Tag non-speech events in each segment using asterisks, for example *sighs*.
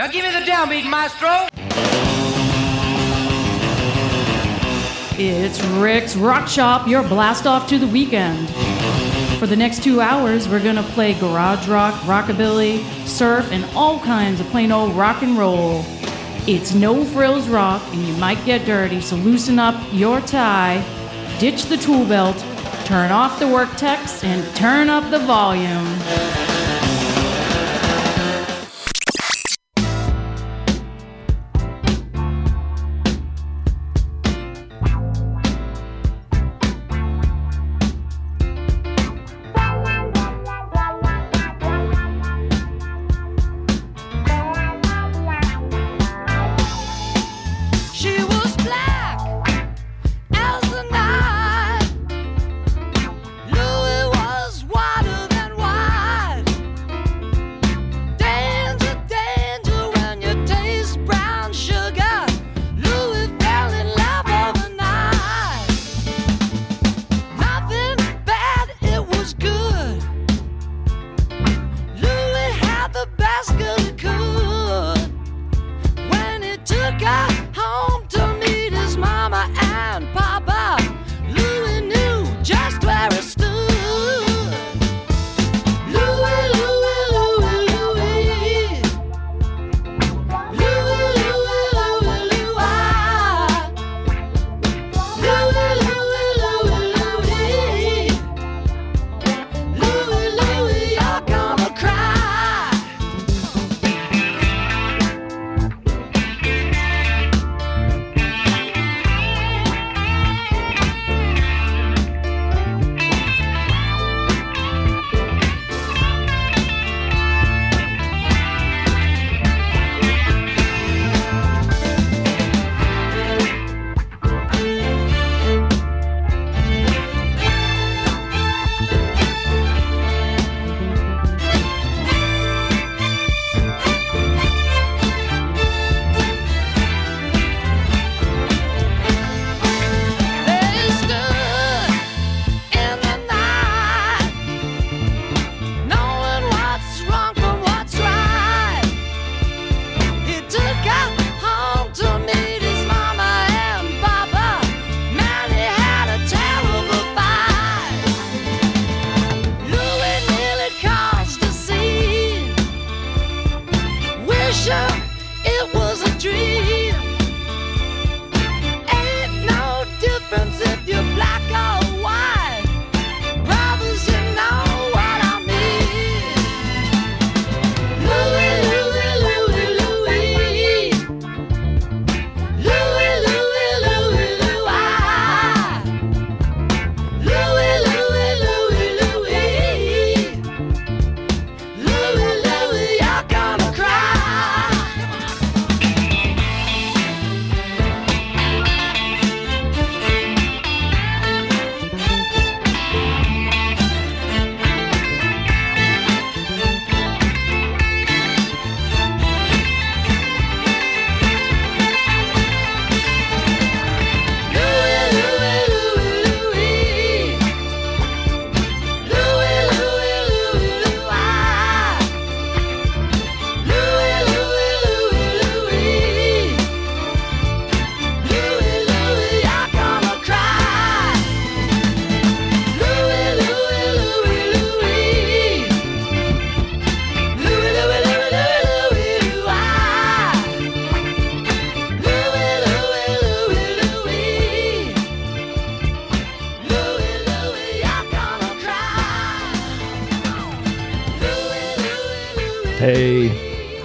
Now give me the downbeat, maestro. It's Rick's Rock Shop, your blast off to the weekend. For the next two hours, we're gonna play garage rock, rockabilly, surf, and all kinds of plain old rock and roll. It's no frills rock, and you might get dirty, so loosen up your tie, ditch the tool belt, turn off the work text, and turn up the volume.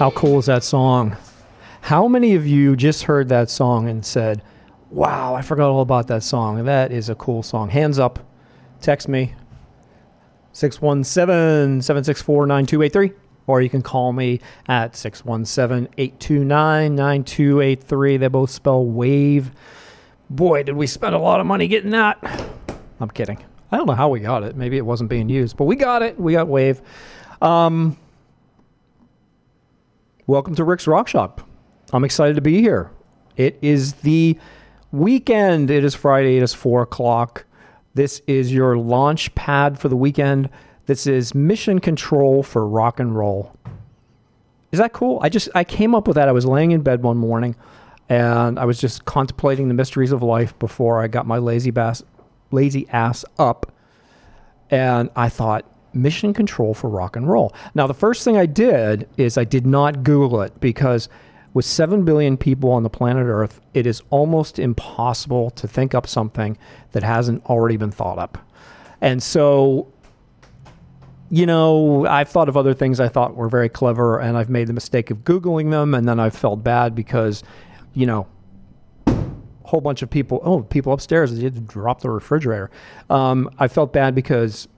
How cool is that song? How many of you just heard that song and said, Wow, I forgot all about that song? That is a cool song. Hands up. Text me 617 764 9283. Or you can call me at 617 829 9283. They both spell wave. Boy, did we spend a lot of money getting that. I'm kidding. I don't know how we got it. Maybe it wasn't being used, but we got it. We got wave. Um, welcome to Rick's Rock Shop. I'm excited to be here. It is the weekend. It is Friday. It is four o'clock. This is your launch pad for the weekend. This is mission control for rock and roll. Is that cool? I just I came up with that. I was laying in bed one morning, and I was just contemplating the mysteries of life before I got my lazy bass, lazy ass up, and I thought mission control for rock and roll. Now the first thing I did is I did not Google it because with 7 billion people on the planet Earth, it is almost impossible to think up something that hasn't already been thought up. And so, you know, I've thought of other things I thought were very clever, and I've made the mistake of Googling them, and then I've felt bad because, you know, a whole bunch of people, oh, people upstairs, they had to drop the refrigerator. Um, I felt bad because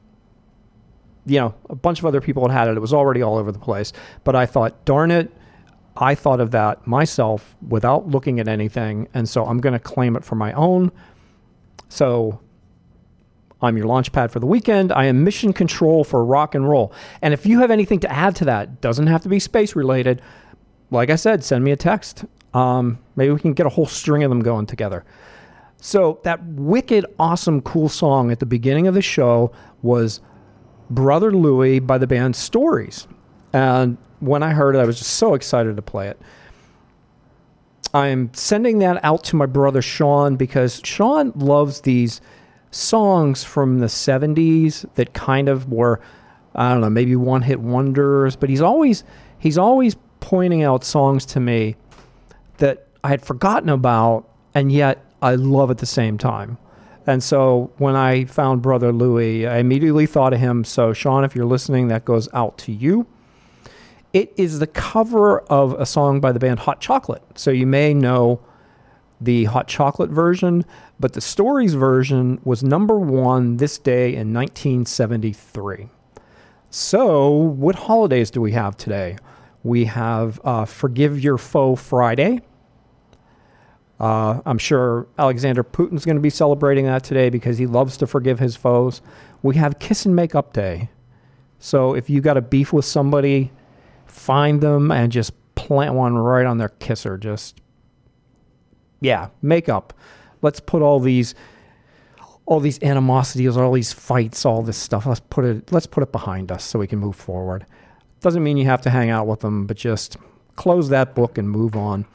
you know, a bunch of other people had had it. It was already all over the place. But I thought, darn it, I thought of that myself without looking at anything. And so I'm going to claim it for my own. So I'm your launch pad for the weekend. I am mission control for rock and roll. And if you have anything to add to that, doesn't have to be space related. Like I said, send me a text. Um, maybe we can get a whole string of them going together. So that wicked, awesome, cool song at the beginning of the show was Brother Louie by the band Stories. And when I heard it, I was just so excited to play it. I'm sending that out to my brother Sean because Sean loves these songs from the 70s that kind of were I don't know, maybe one hit wonders, but he's always he's always pointing out songs to me that I had forgotten about and yet I love at the same time. And so when I found Brother Louie, I immediately thought of him. So, Sean, if you're listening, that goes out to you. It is the cover of a song by the band Hot Chocolate. So, you may know the Hot Chocolate version, but the Stories version was number one this day in 1973. So, what holidays do we have today? We have uh, Forgive Your Foe Friday. Uh, I'm sure Alexander Putin's going to be celebrating that today because he loves to forgive his foes. We have Kiss and Make Up Day. So if you got a beef with somebody, find them and just plant one right on their kisser. Just, yeah, make up. Let's put all these all these animosities, all these fights, all this stuff. Let's put it let's put it behind us so we can move forward. Doesn't mean you have to hang out with them, but just close that book and move on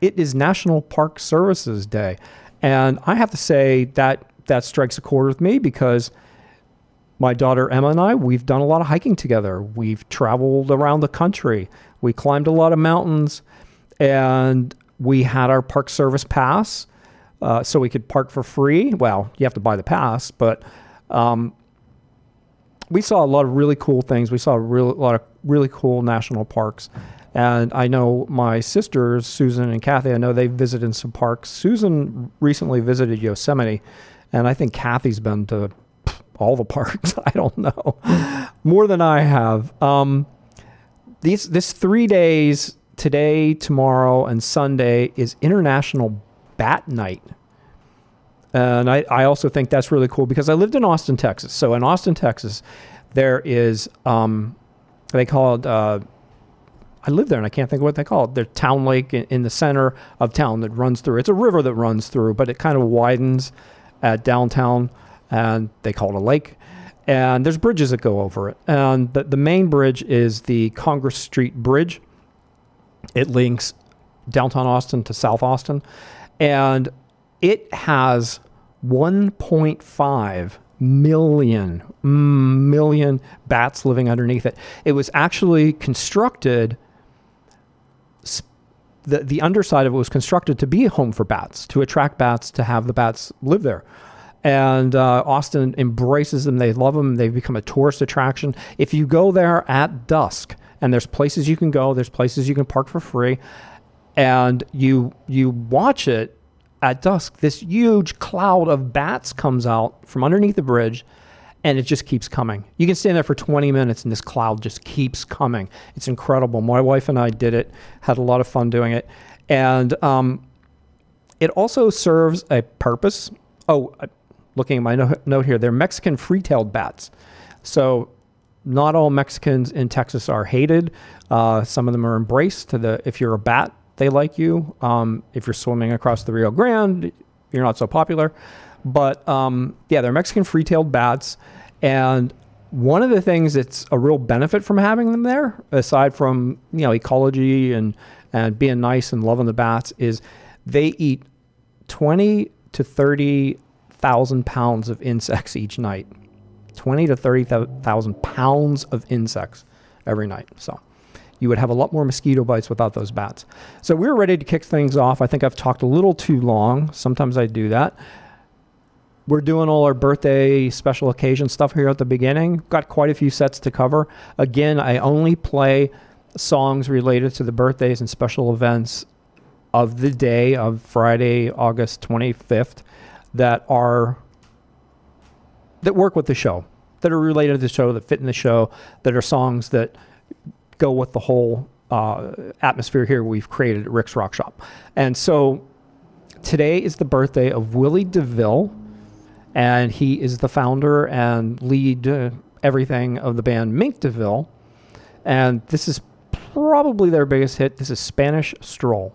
it is National Park Services Day. And I have to say that that strikes a chord with me because my daughter Emma and I, we've done a lot of hiking together. We've traveled around the country. We climbed a lot of mountains and we had our Park Service pass uh, so we could park for free. Well, you have to buy the pass, but um, we saw a lot of really cool things. We saw a, real, a lot of really cool national parks. And I know my sisters, Susan and Kathy, I know they visited some parks. Susan recently visited Yosemite, and I think Kathy's been to all the parks. *laughs* I don't know. More than I have. Um, these, this three days, today, tomorrow, and Sunday, is International Bat Night. And I, I also think that's really cool because I lived in Austin, Texas. So in Austin, Texas, there is, um, they call it, uh, I live there and I can't think of what they call it. There's Town Lake in, in, the center of town that runs through. It's a river that runs through, but it kind of widens at downtown, and they call it a lake. And there's bridges that go over it. And the, the main bridge is the Congress Street Bridge. It links downtown Austin to South Austin, and it has 1.5 million mm, million bats living underneath it. It was actually constructed the, the underside of it was constructed to be a home for bats, to attract bats, to have the bats live there. And uh, Austin embraces them. They love them. They've become a tourist attraction. If you go there at dusk, and there's places you can go, there's places you can park for free, and you you watch it at dusk, this huge cloud of bats comes out from underneath the bridge and it just keeps coming. You can stand there for 20 minutes and this cloud just keeps coming. It's incredible. My wife and I did it, had a lot of fun doing it. And um, it also serves a purpose. Oh, looking at my no- note here, they're Mexican free tailed bats. So not all Mexicans in Texas are hated. Uh, some of them are embraced. To the if you're a bat, they like you. Um, if you're swimming across the Rio Grande, you're not so popular. But um, yeah, they're Mexican free tailed bats. And one of the things that's a real benefit from having them there, aside from you know ecology and and being nice and loving the bats, is they eat twenty to thirty thousand pounds of insects each night. Twenty to thirty thousand pounds of insects every night. So you would have a lot more mosquito bites without those bats. So we're ready to kick things off. I think I've talked a little too long. Sometimes I do that. We're doing all our birthday special occasion stuff here at the beginning. Got quite a few sets to cover. Again, I only play songs related to the birthdays and special events of the day of Friday, August 25th that are that work with the show, that are related to the show, that fit in the show, that are songs that go with the whole uh, atmosphere here we've created at Rick's Rock Shop. And so today is the birthday of Willie DeVille, and he is the founder and lead uh, everything of the band Mink DeVille. And this is probably their biggest hit. This is Spanish Stroll.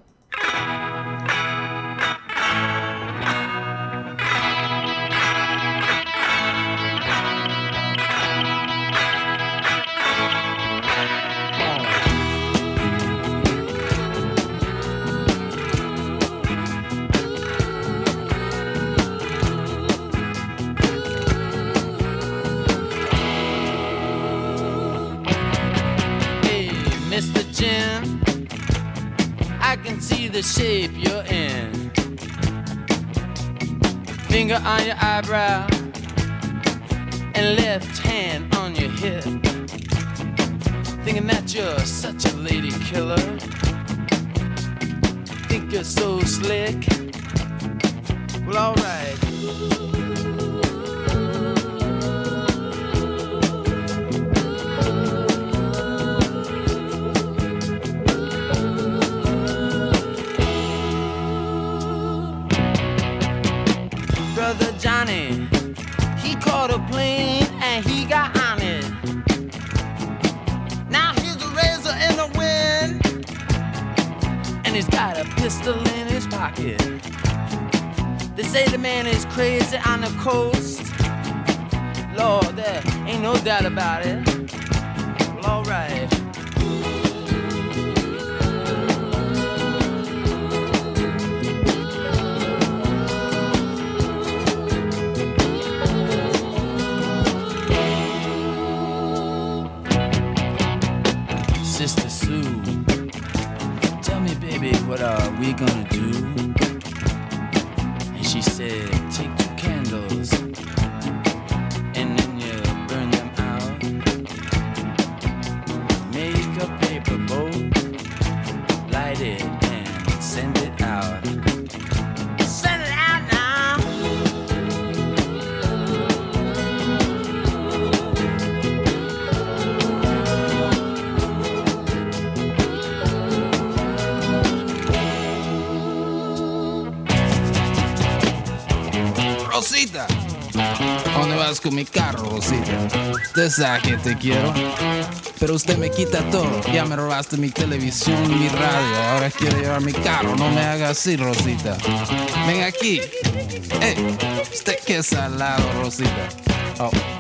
Coast. Lord, there ain't no doubt about it. Con mi carro, Rosita? Usted sabe que te quiero, pero usted me quita todo. Ya me robaste mi televisión y mi radio. Ahora quiere llevar mi carro. No me haga así, Rosita. Ven aquí. Eh, usted qué salado, Rosita. Oh.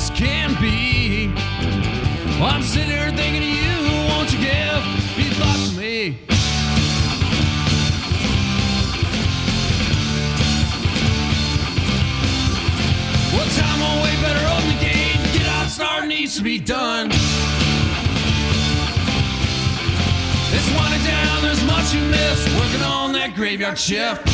as can be. I'm sitting here thinking of you, won't you give your thoughts to me? Well, time on way better open the gate. Get out, start needs to be done. It's winding down, there's much you miss working on that graveyard shift.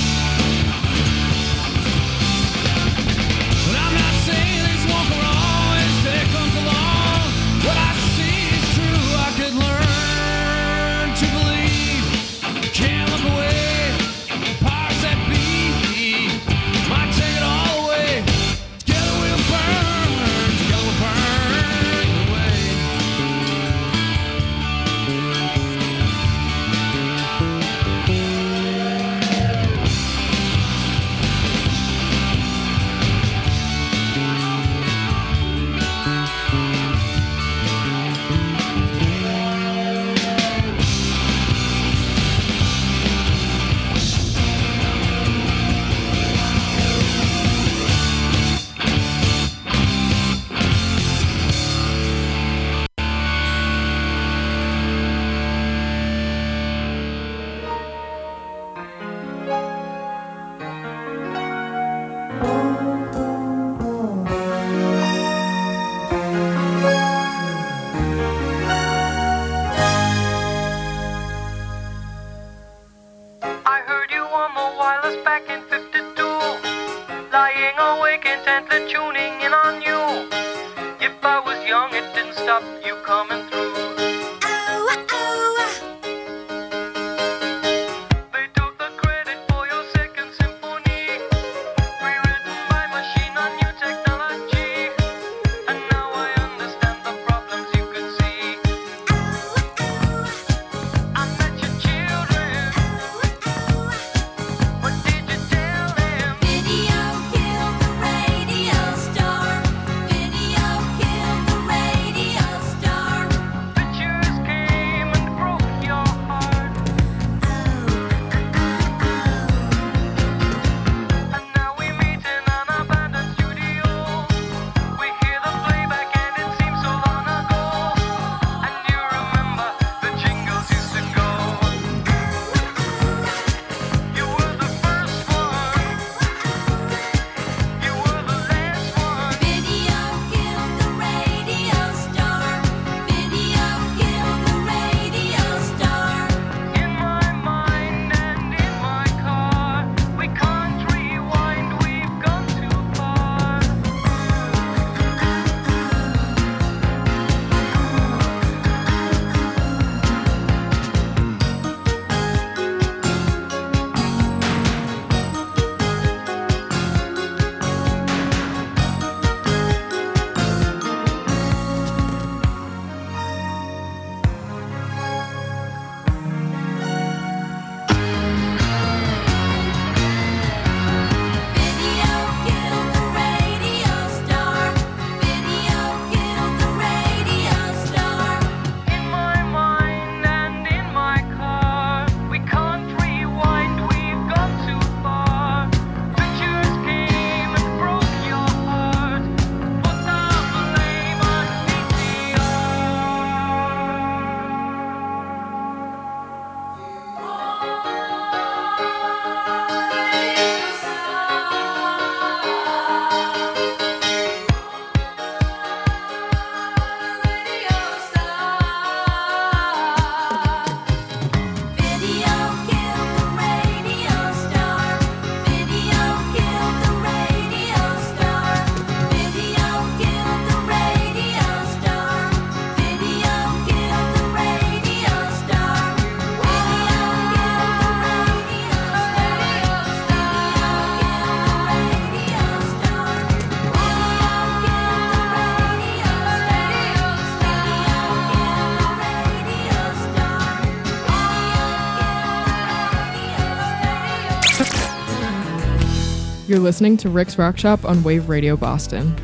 You're listening to Rick's Rock Shop on Wave Radio Boston.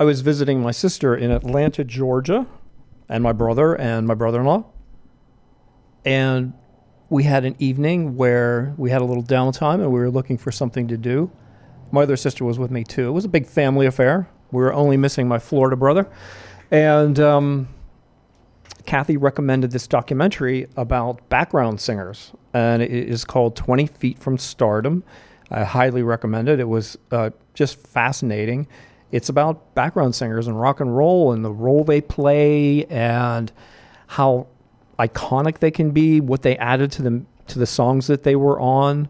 I was visiting my sister in Atlanta, Georgia, and my brother and my brother in law. And we had an evening where we had a little downtime and we were looking for something to do. My other sister was with me too. It was a big family affair. We were only missing my Florida brother. And um, Kathy recommended this documentary about background singers, and it is called 20 Feet from Stardom. I highly recommend it. It was uh, just fascinating. It's about background singers and rock and roll and the role they play and how iconic they can be, what they added to the to the songs that they were on,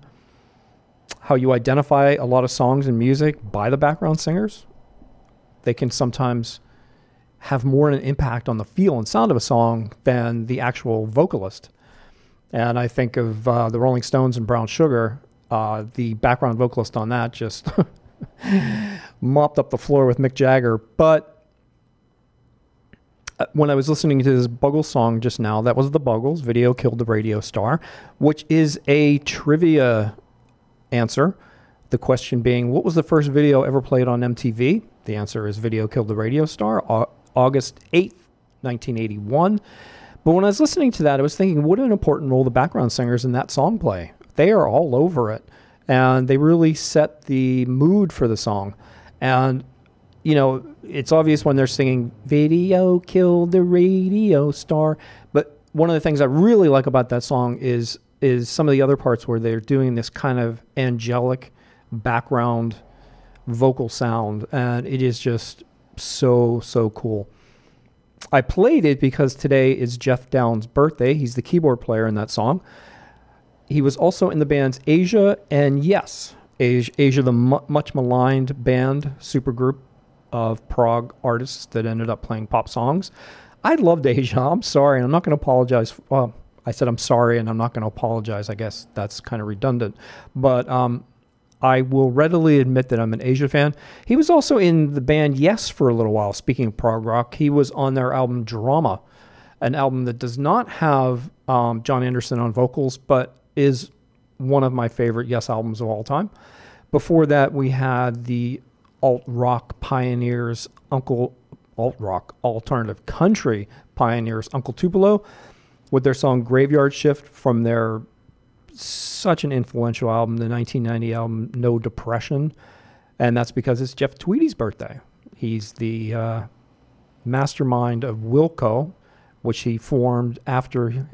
how you identify a lot of songs and music by the background singers. They can sometimes have more an impact on the feel and sound of a song than the actual vocalist. And I think of uh, the Rolling Stones and Brown Sugar. Uh, the background vocalist on that just *laughs* mopped up the floor with Mick Jagger. But uh, when I was listening to this Buggles song just now, that was the Buggles video killed the radio star, which is a trivia answer. The question being, what was the first video ever played on MTV? The answer is Video Killed the Radio Star, August 8th, 1981. But when I was listening to that, I was thinking, what an important role the background singers in that song play. They are all over it, and they really set the mood for the song. And, you know, it's obvious when they're singing, Video Killed the Radio Star. But one of the things I really like about that song is is some of the other parts where they're doing this kind of angelic background vocal sound, and it is just so so cool. I played it because today is Geoff Downes' birthday. He's the keyboard player in that song. He was also in the bands Asia and Yes, Asia, Asia the mu- much maligned band supergroup of prog artists that ended up playing pop songs. I loved Asia. I'm sorry, and I'm not going to apologize. Well, I said I'm sorry, and I'm not going to apologize. I guess that's kind of redundant, but um, I will readily admit that I'm an Asia fan. He was also in the band Yes for a little while. Speaking of prog rock, he was on their album Drama, an album that does not have um, Jon Anderson on vocals, but is one of my favorite Yes albums of all time. Before that, we had the alt rock pioneers, Uncle alt rock alternative country pioneers, Uncle Tupelo, with their song Graveyard Shift from their such an influential album, the 1990 album No Depression, and that's because it's Jeff Tweedy's birthday. He's the uh, mastermind of Wilco, which he formed after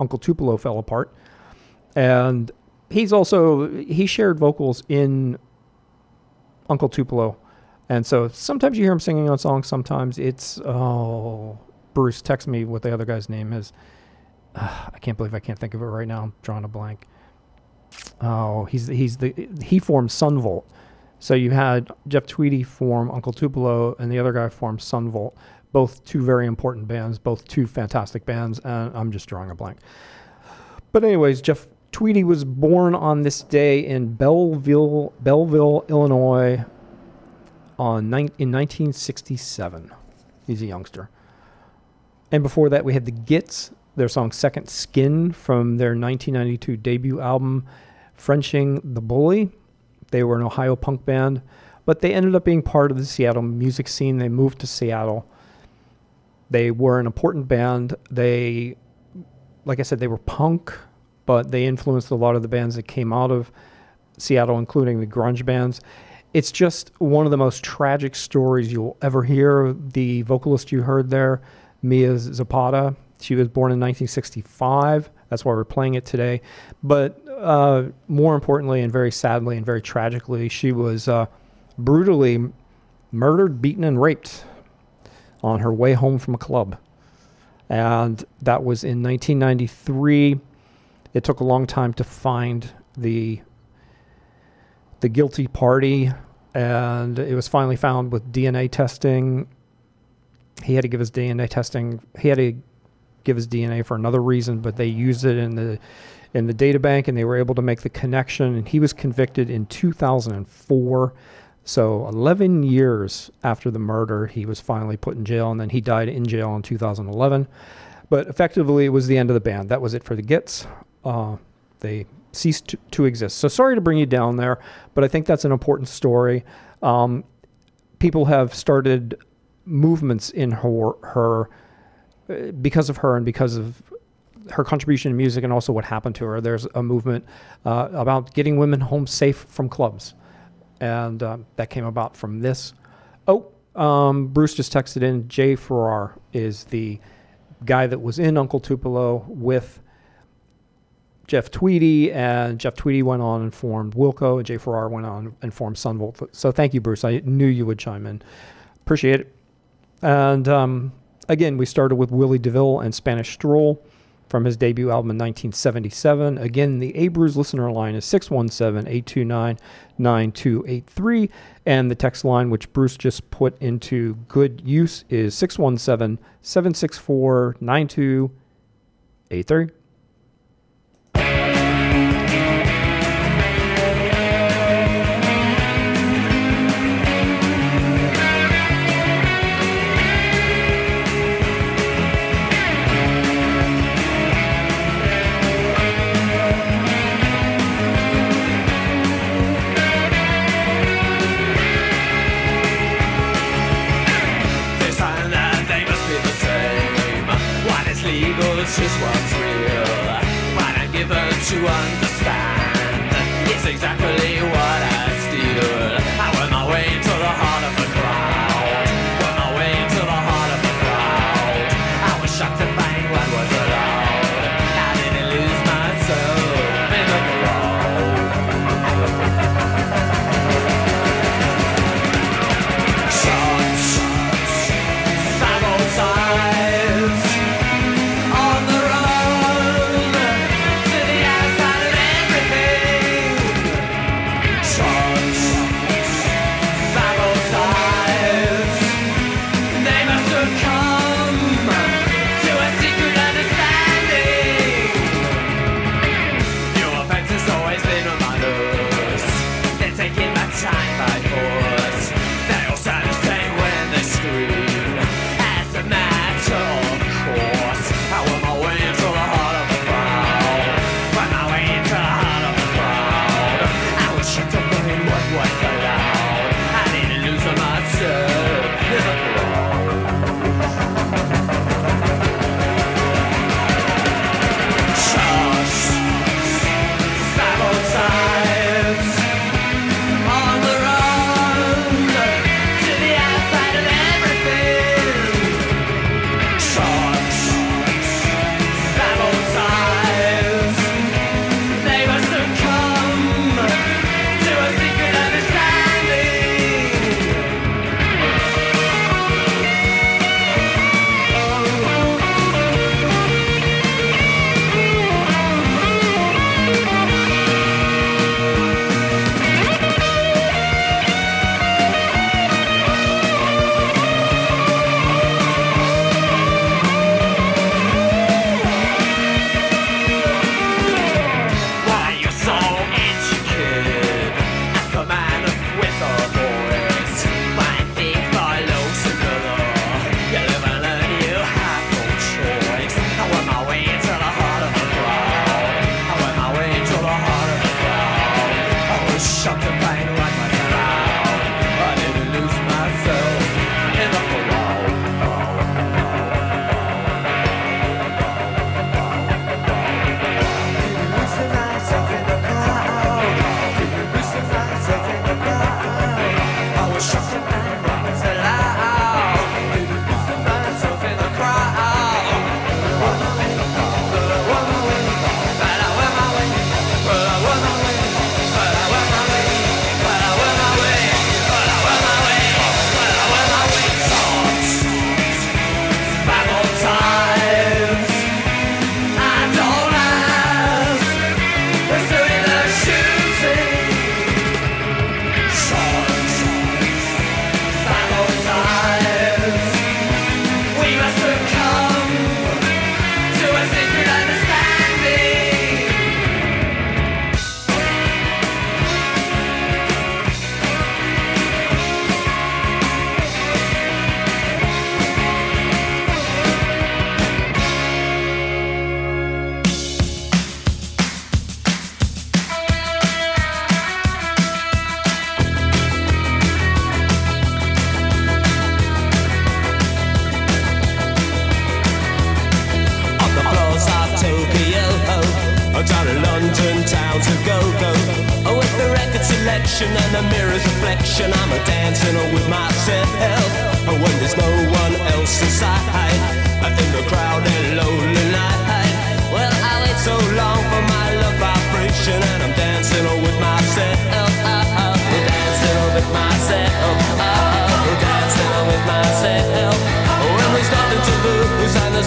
Uncle Tupelo fell apart, and he's also he shared vocals in Uncle Tupelo, and so sometimes you hear him singing on songs. Sometimes it's oh Bruce, text me what the other guy's name is. Uh, *sighs* I can't believe I can't think of it right now. I'm drawing a blank. Oh, he's he's the he formed Son Volt. So you had Jeff Tweedy form Uncle Tupelo, and the other guy formed Son Volt. Both two very important bands, both two fantastic bands, and I'm just drawing a blank. But anyways, Jeff Tweedy was born on this day in Belleville, Belleville, Illinois, on in 1967. He's a youngster. And before that, we had the Gits, their song Second Skin from their 1992 debut album, Frenching the Bully. They were an Ohio punk band, but they ended up being part of the Seattle music scene. They moved to Seattle. They were an important band. They, like I said, they were punk, but they influenced a lot of the bands that came out of Seattle, including the grunge bands. It's just one of the most tragic stories you'll ever hear. The vocalist you heard there, Mia Zapata, she was born in 1965. That's why we're playing it today. But uh, more importantly, and very sadly and very tragically, she was uh, brutally murdered, beaten, and raped on her way home from a club. And that was in 1993. It took a long time to find the the guilty party, and it was finally found with DNA testing. He had to give his DNA testing. He had to give his DNA for another reason, but they used it in the in the data bank, and they were able to make the connection. And he was convicted in 2004. So 11 years after the murder, he was finally put in jail, and then he died in jail in 2011. But effectively, it was the end of the band. That was it for the Gits. Uh, they ceased to, to exist. So sorry to bring you down there, but I think that's an important story. Um, people have started movements in her her because of her and because of her contribution to music and also what happened to her. There's a movement uh, about getting women home safe from clubs, and um, that came about from this. Oh, um, Bruce just texted in. Jay Farrar is the guy that was in Uncle Tupelo with Jeff Tweedy, and Jeff Tweedy went on and formed Wilco, and Jay Farrar went on and formed Son Volt. So thank you, Bruce. I knew you would chime in. Appreciate it. And um, again, we started with Willie DeVille and Spanish Stroll from his debut album in 1977. Again, the Abruz listener line is 617 829 9283. And the text line, which Bruce just put into good use, is 617 764 9283. Understand. Is exactly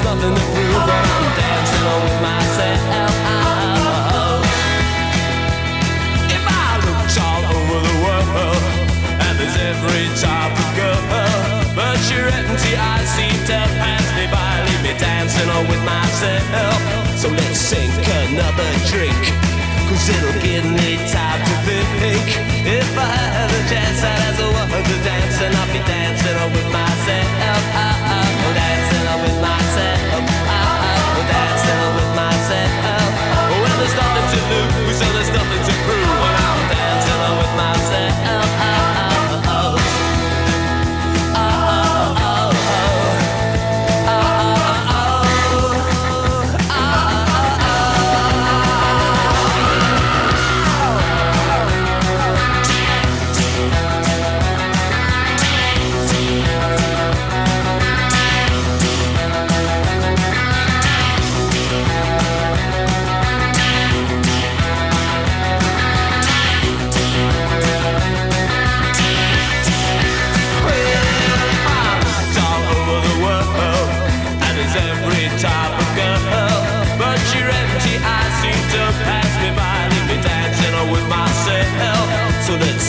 nothing to prove, I'm dancing with myself. If I looked all over the world, and there's every type of girl, but you're empty, I seem to pass me by, leave me dancing on with myself. So let's sink another drink, cause it'll give me time to think. If I had a chance, I'd ask a woman to dance, and I'll be dancing on with myself. Dancing on with myself. Myself.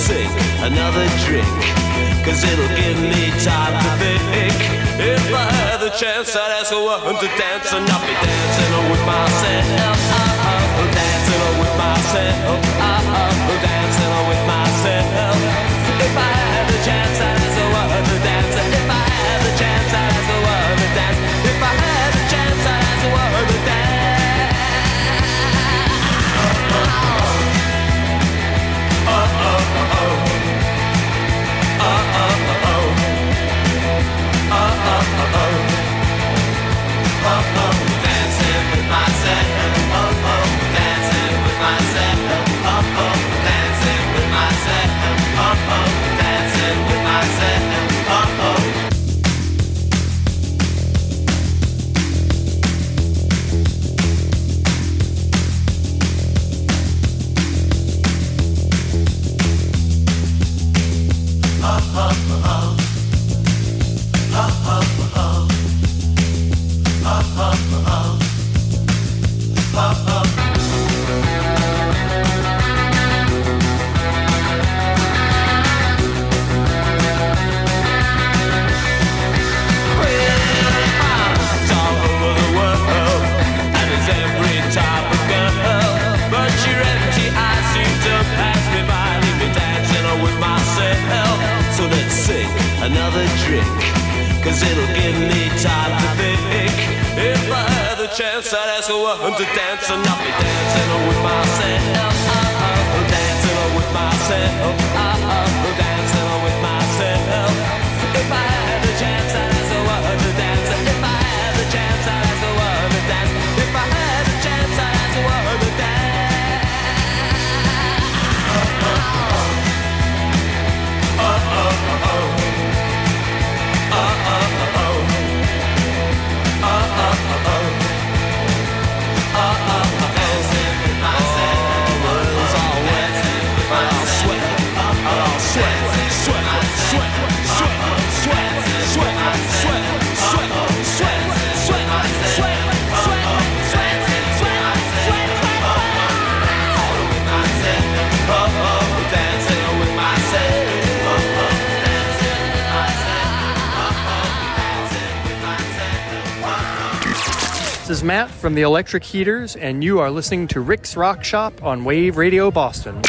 Sink another drink, cause it'll give me time to think. If I had the chance, I'd ask a woman to dance, and I'll be dancing with myself. Oh, dancing with myself. Oh, dancing with myself. If I had the chance, I'd ask a woman to dance. If I had the chance, I'd ask a woman to dance. If I had the chance, I'd ask a woman to dance. Oh, oh. Oh, oh, This is Matt from the Electric Heaters, and you are listening to Rick's Rock Shop on Wave Radio Boston.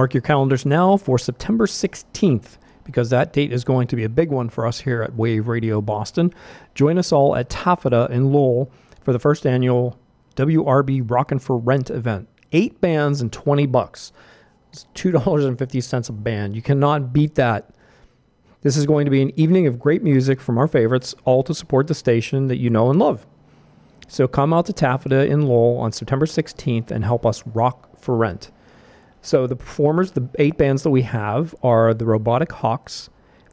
Mark your calendars now for September 16th because that date is going to be a big one for us here at Wave Radio Boston. Join us all at Taffeta in Lowell for the first annual WRB Rockin' for Rent event. Eight bands and 20 bucks. It's $2.50 a band. You cannot beat that. This is going to be an evening of great music from our favorites, all to support the station that you know and love. So come out to Taffeta in Lowell on September 16th and help us rock for rent. So the performers, the eight bands that we have are the Robotic Hawks,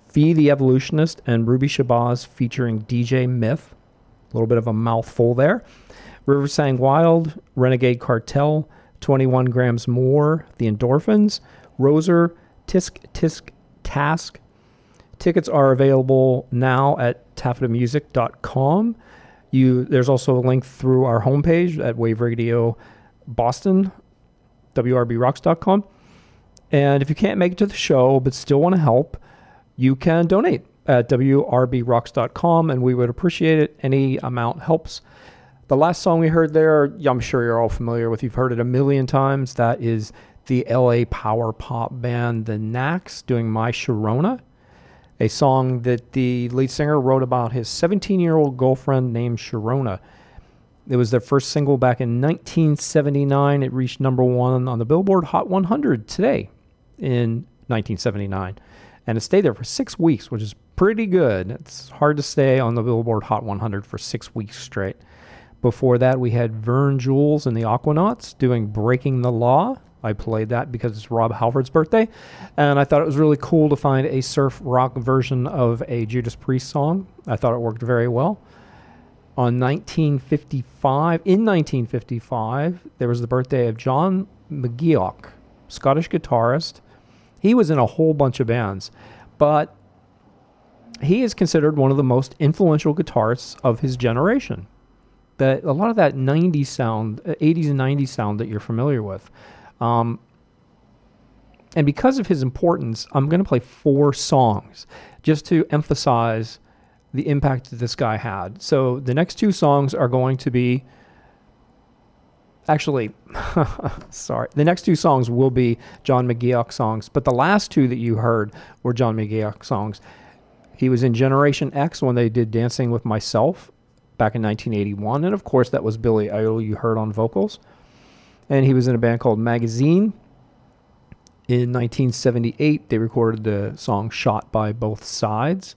Fee the Evolutionist, and Ruby Shabazz featuring DJ Myth. A little bit of a mouthful there. River Sang Wild, Renegade Cartel, 21 Grams More, The Endorphins, Roser, Tisk Tisk Task. Tickets are available now at taffetamusic.com. You there's also a link through our homepage at Wave Radio Boston, wrbrocks.com. And if you can't make it to the show but still want to help, you can donate at wrbrocks.com and we would appreciate it. Any amount helps. The last song we heard there, I'm sure you're all familiar with. You've heard it a million times. That is the LA power pop band The Knacks doing My Sharona, a song that the lead singer wrote about his 17 year old girlfriend named Sharona. It was their first single back in 1979. It reached number one on the Billboard Hot 100 today in 1979. And it stayed there for six weeks, which is pretty good. It's hard to stay on the Billboard Hot 100 for six weeks straight. Before that, we had Vern Jules and the Aquanauts doing Breaking the Law. I played that because it's Rob Halford's birthday. And I thought it was really cool to find a surf rock version of a Judas Priest song. I thought it worked very well. On 1955, in 1955, there was the birthday of John McGeoch, Scottish guitarist. He was in a whole bunch of bands, but he is considered one of the most influential guitarists of his generation. That a lot of that 90s sound, uh, 80s and 90s sound that you're familiar with. Um, and because of his importance, I'm going to play four songs just to emphasize the impact that this guy had. So the next two songs are going to be actually *laughs* sorry the next two songs will be john mcgeoch songs but the last two that you heard were john mcgeoch songs. He was in generation x when they did dancing with myself back in 1981 and of course that was billy idol you heard on vocals. And he was in a band called magazine. In 1978 they recorded the song shot by both sides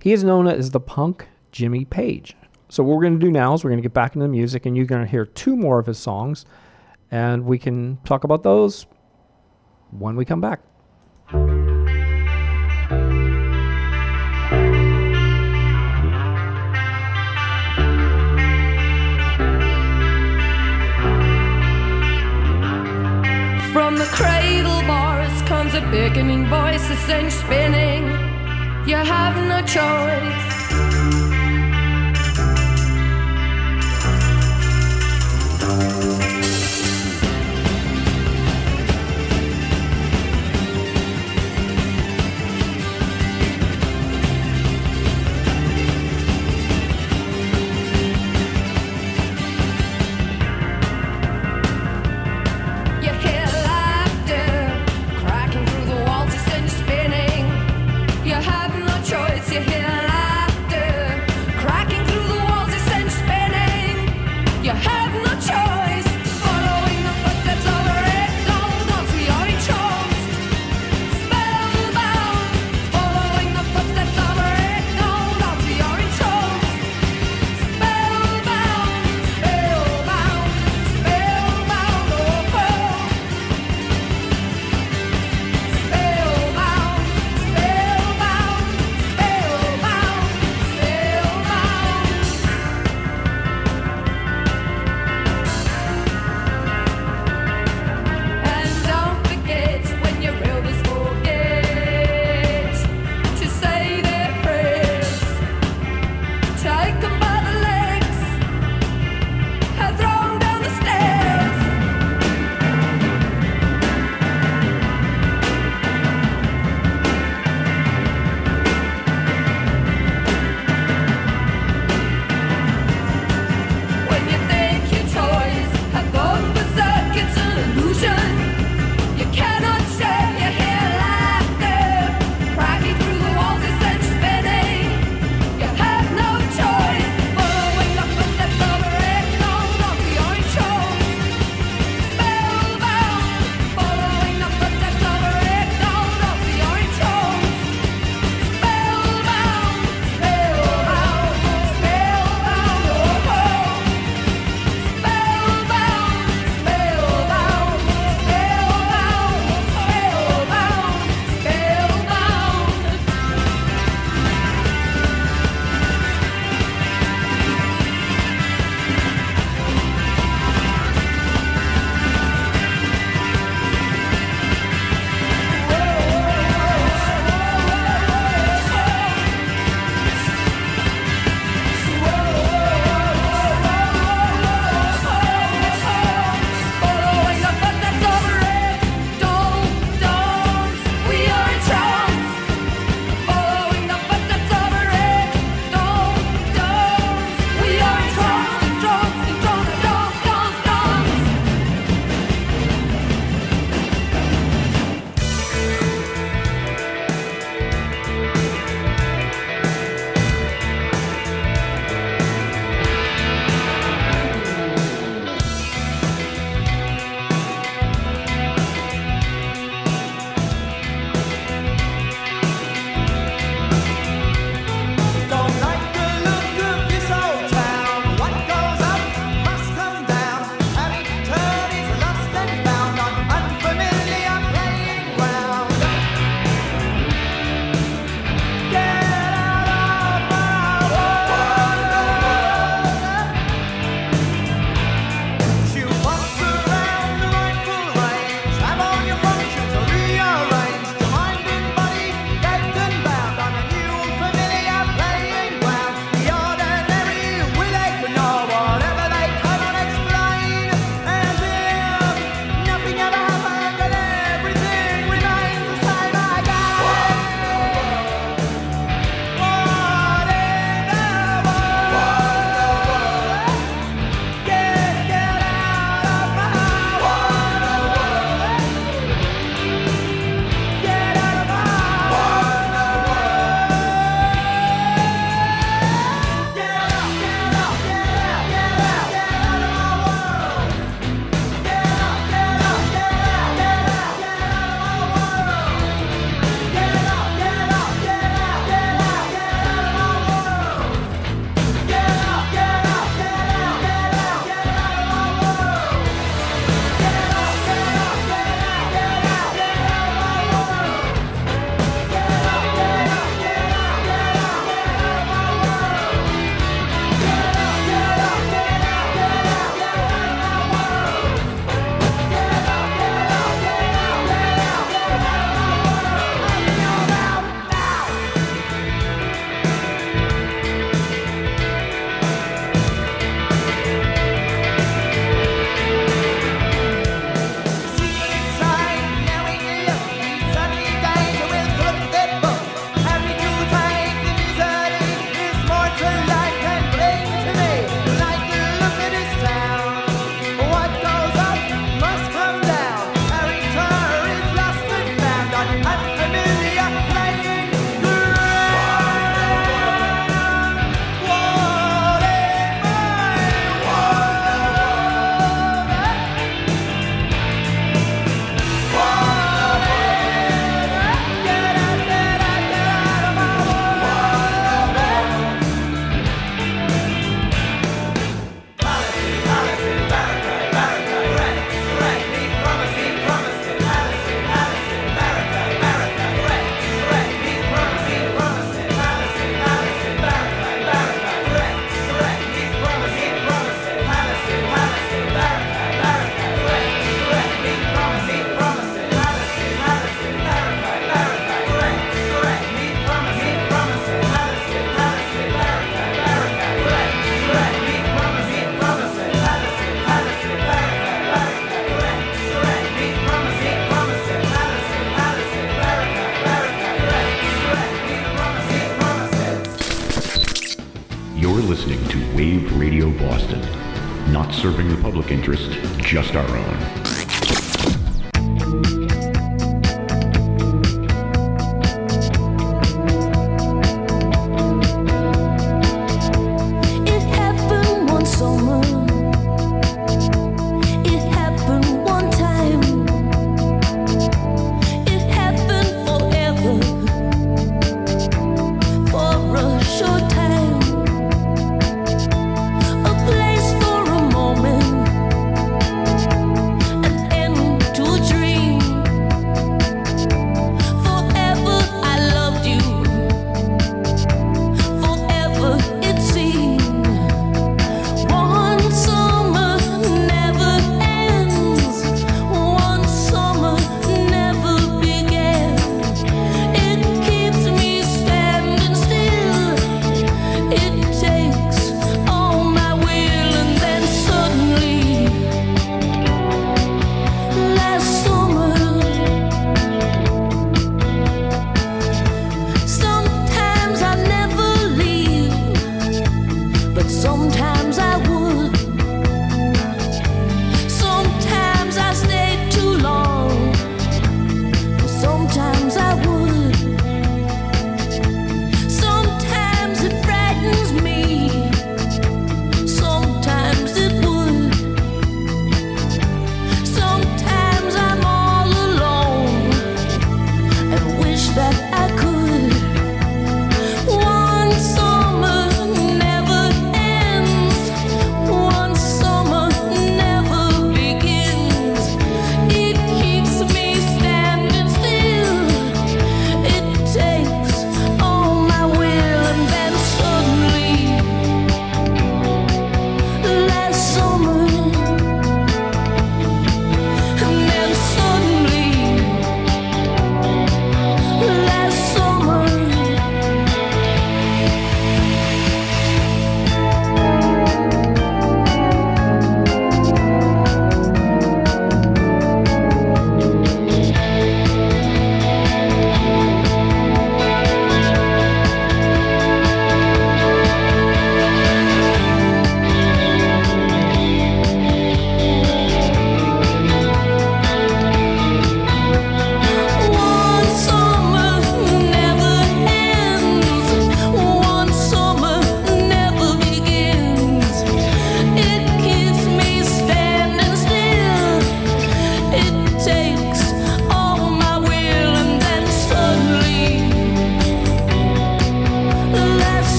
he is known as the punk Jimmy Page. So what we're going to do now is we're going to get back into the music, and you're going to hear two more of his songs, and we can talk about those when we come back. From the cradle bars comes a beckoning voice that sends spinning. You have no choice. Our own.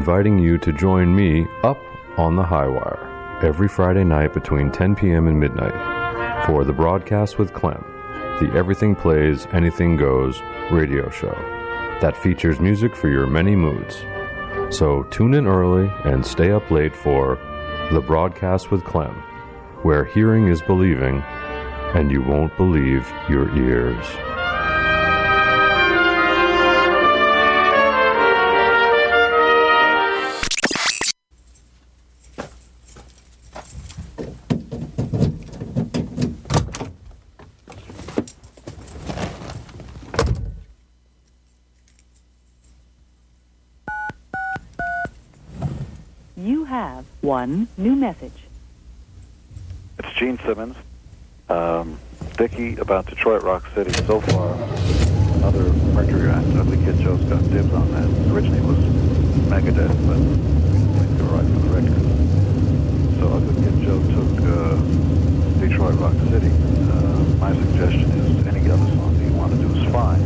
Inviting you to join me up on the high wire every Friday night between 10 p.m. and midnight for the broadcast with Clem, the Everything Plays, Anything Goes radio show that features music for your many moods. So tune in early and stay up late for the broadcast with Clem, where hearing is believing and you won't believe your ears. One new message. It's Gene Simmons. Um, Dickie about Detroit Rock City. So far, another Mercury act. Ugly Kid Joe's got dibs on that. Originally was Megadeth, but I think they were right for the record. So Ugly Kid Joe took uh, Detroit Rock City. Uh, my suggestion is any other song that you want to do is fine.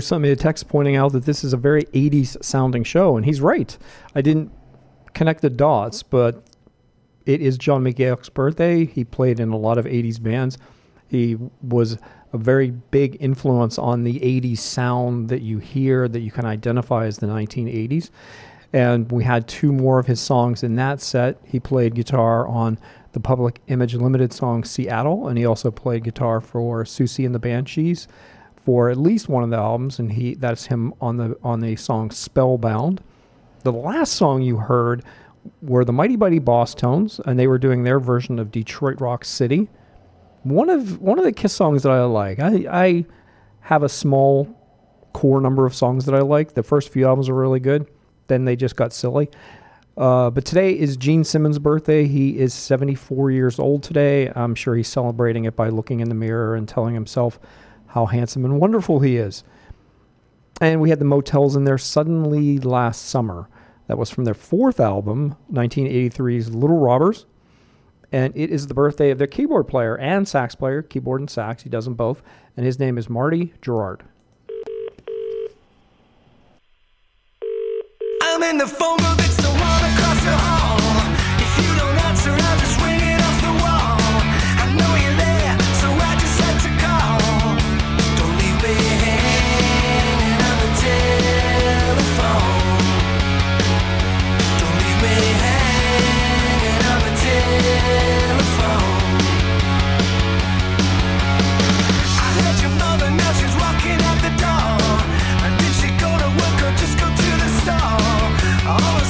Bruce sent me a text pointing out that this is a very 80s sounding show, and he's right. I didn't connect the dots, but it is John McGeoch's birthday. He played in a lot of 80s bands. He was a very big influence on the 80s sound that you hear, that you can identify as the 1980s. And we had two more of his songs in that set. He played guitar on the Public Image Limited song Seattle, and he also played guitar for Siouxsie and the Banshees for at least one of the albums, and he that's him on the on the song Spellbound. The last song you heard were the Mighty Mighty Bosstones, and they were doing their version of Detroit Rock City. One of one of the Kiss songs that I like. I I have a small core number of songs that I like. The first few albums were really good. Then they just got silly. Uh, but today is Gene Simmons' birthday. He is 74 years old today. I'm sure he's celebrating it by looking in the mirror and telling himself how handsome and wonderful he is. And we had the Motels in there suddenly last summer. That was from their fourth album, 1983's Little Robbers. And it is the birthday of their keyboard player and sax player, keyboard and sax. He does them both. And his name is Marty Jourard. I'm in the phone booth, it's the one across the hall. All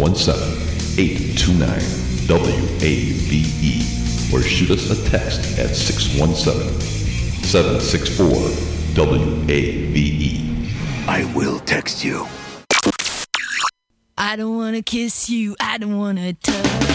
617-829-WAVE or shoot us a text at 617-764-WAVE. I will text you. I don't want to kiss you. I don't want to touch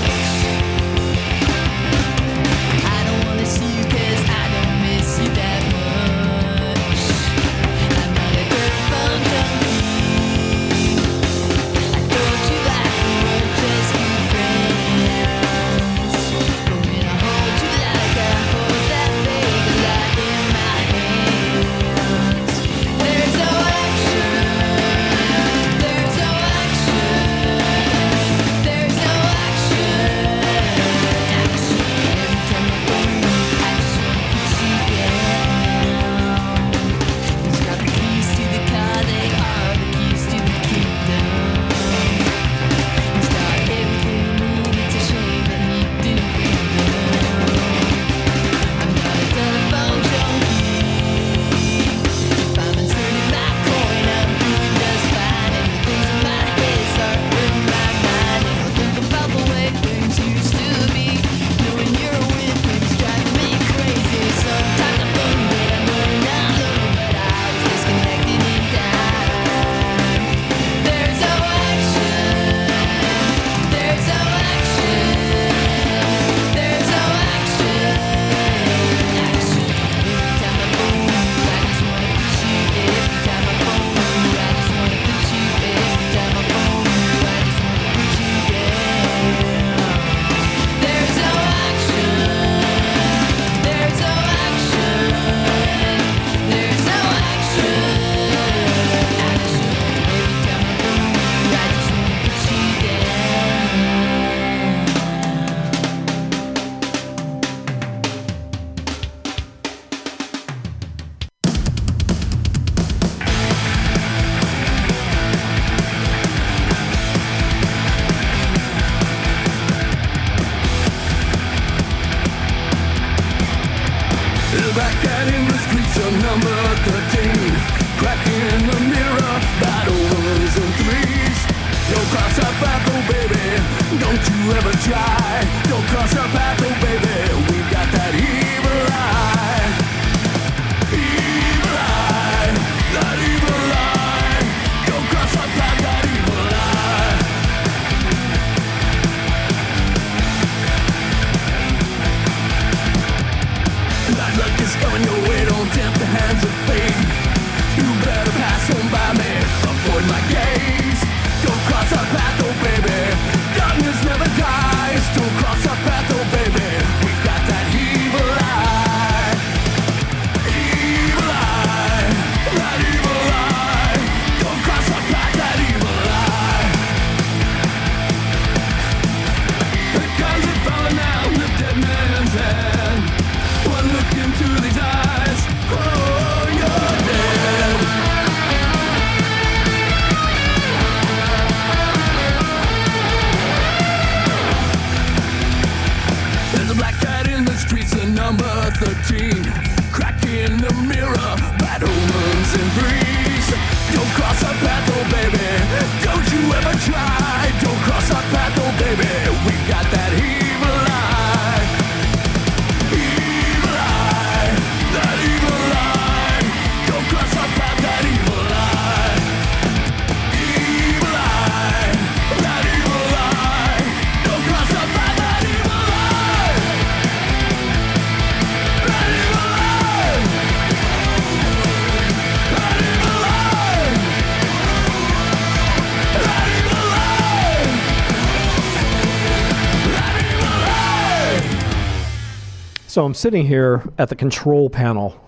So I'm sitting here at the control panel,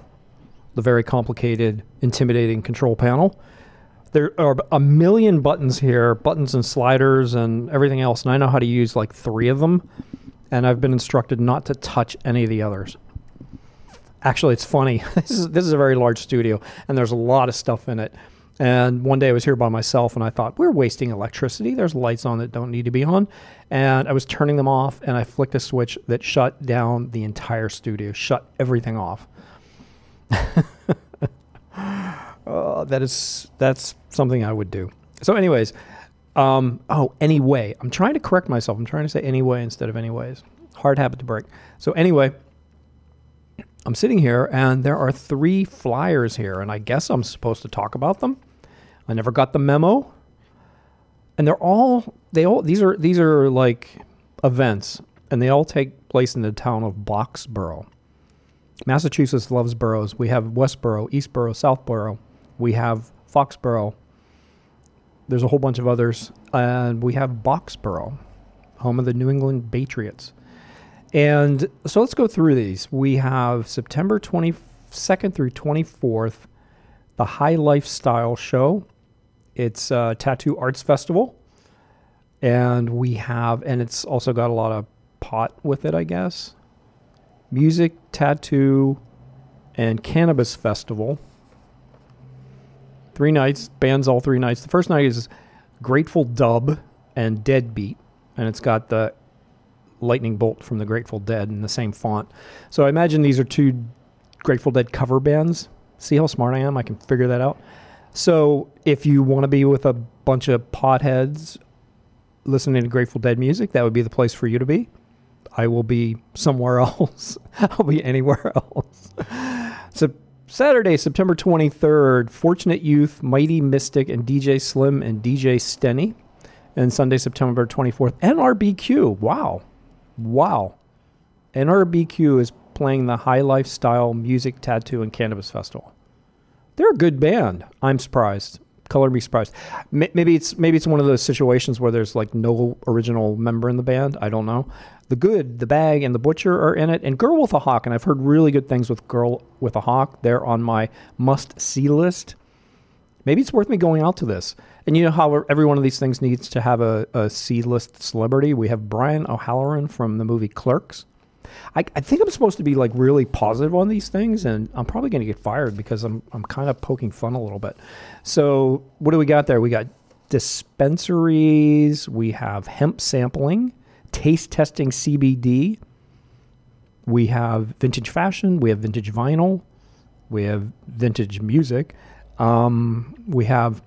the very complicated, intimidating control panel. There are a million buttons here, buttons and sliders and everything else, and I know how to use like three of them. And I've been instructed not to touch any of the others. Actually, it's funny. *laughs* this is this is a very large studio, and there's a lot of stuff in it. And one day I was here by myself, and I thought we're wasting electricity. There's lights on that don't need to be on, and I was turning them off, and I flicked a switch that shut down the entire studio, shut everything off. Uh, *laughs* that is that's something I would do. So, anyways, um, oh, anyway, I'm trying to correct myself. I'm trying to say anyway instead of anyways. Hard habit to break. So, anyway, I'm sitting here and there are three flyers here, and I guess I'm supposed to talk about them. I never got the memo, and they're all they all these are these are like events, and they all take place in the town of Boxborough. Massachusetts loves boroughs. We have Westboro, Eastboro, Southboro. We have Foxborough. There's a whole bunch of others. And we have Boxborough, home of the New England Patriots. And so let's go through these. We have September 22nd through 24th, the High Lifestyle Show. It's a tattoo arts festival. And we have, and it's also got a lot of pot with it, I guess. Music, tattoo, and cannabis festival. Three nights, bands all three nights. The first night is Grateful Dub and Deadbeat, and it's got the lightning bolt from the Grateful Dead in the same font. So I imagine these are two Grateful Dead cover bands. See how smart I am? I can figure that out. So if you want to be with a bunch of potheads listening to Grateful Dead music, that would be the place for you to be. I will be somewhere *laughs* else. I'll be anywhere *laughs* else. So Saturday, September 23rd, Fortunate Youth, Mighty Mystic, and DJ Slim and DJ Stenny. And Sunday, September 24th, NRBQ. Wow. Wow. NRBQ is playing the High Lifestyle Music, Tattoo, and Cannabis Festival. They're a good band. I'm surprised. Color me surprised. Maybe it's maybe it's one of those situations where there's like no original member in the band. I don't know. The Good, the Bag, and the Butcher are in it, and Girl with a Hawk. And I've heard really good things with Girl with a Hawk. They're on my must see list. Maybe it's worth me going out to this. And you know how every one of these things needs to have a, a C list celebrity. We have Brian O'Halloran from the movie Clerks. I, I think I'm supposed to be like really positive on these things, and I'm probably going to get fired because I'm I'm kind of poking fun a little bit. So what do we got there? We got dispensaries. We have hemp sampling, taste testing CBD. We have vintage fashion. We have vintage vinyl. We have vintage music. Um, we have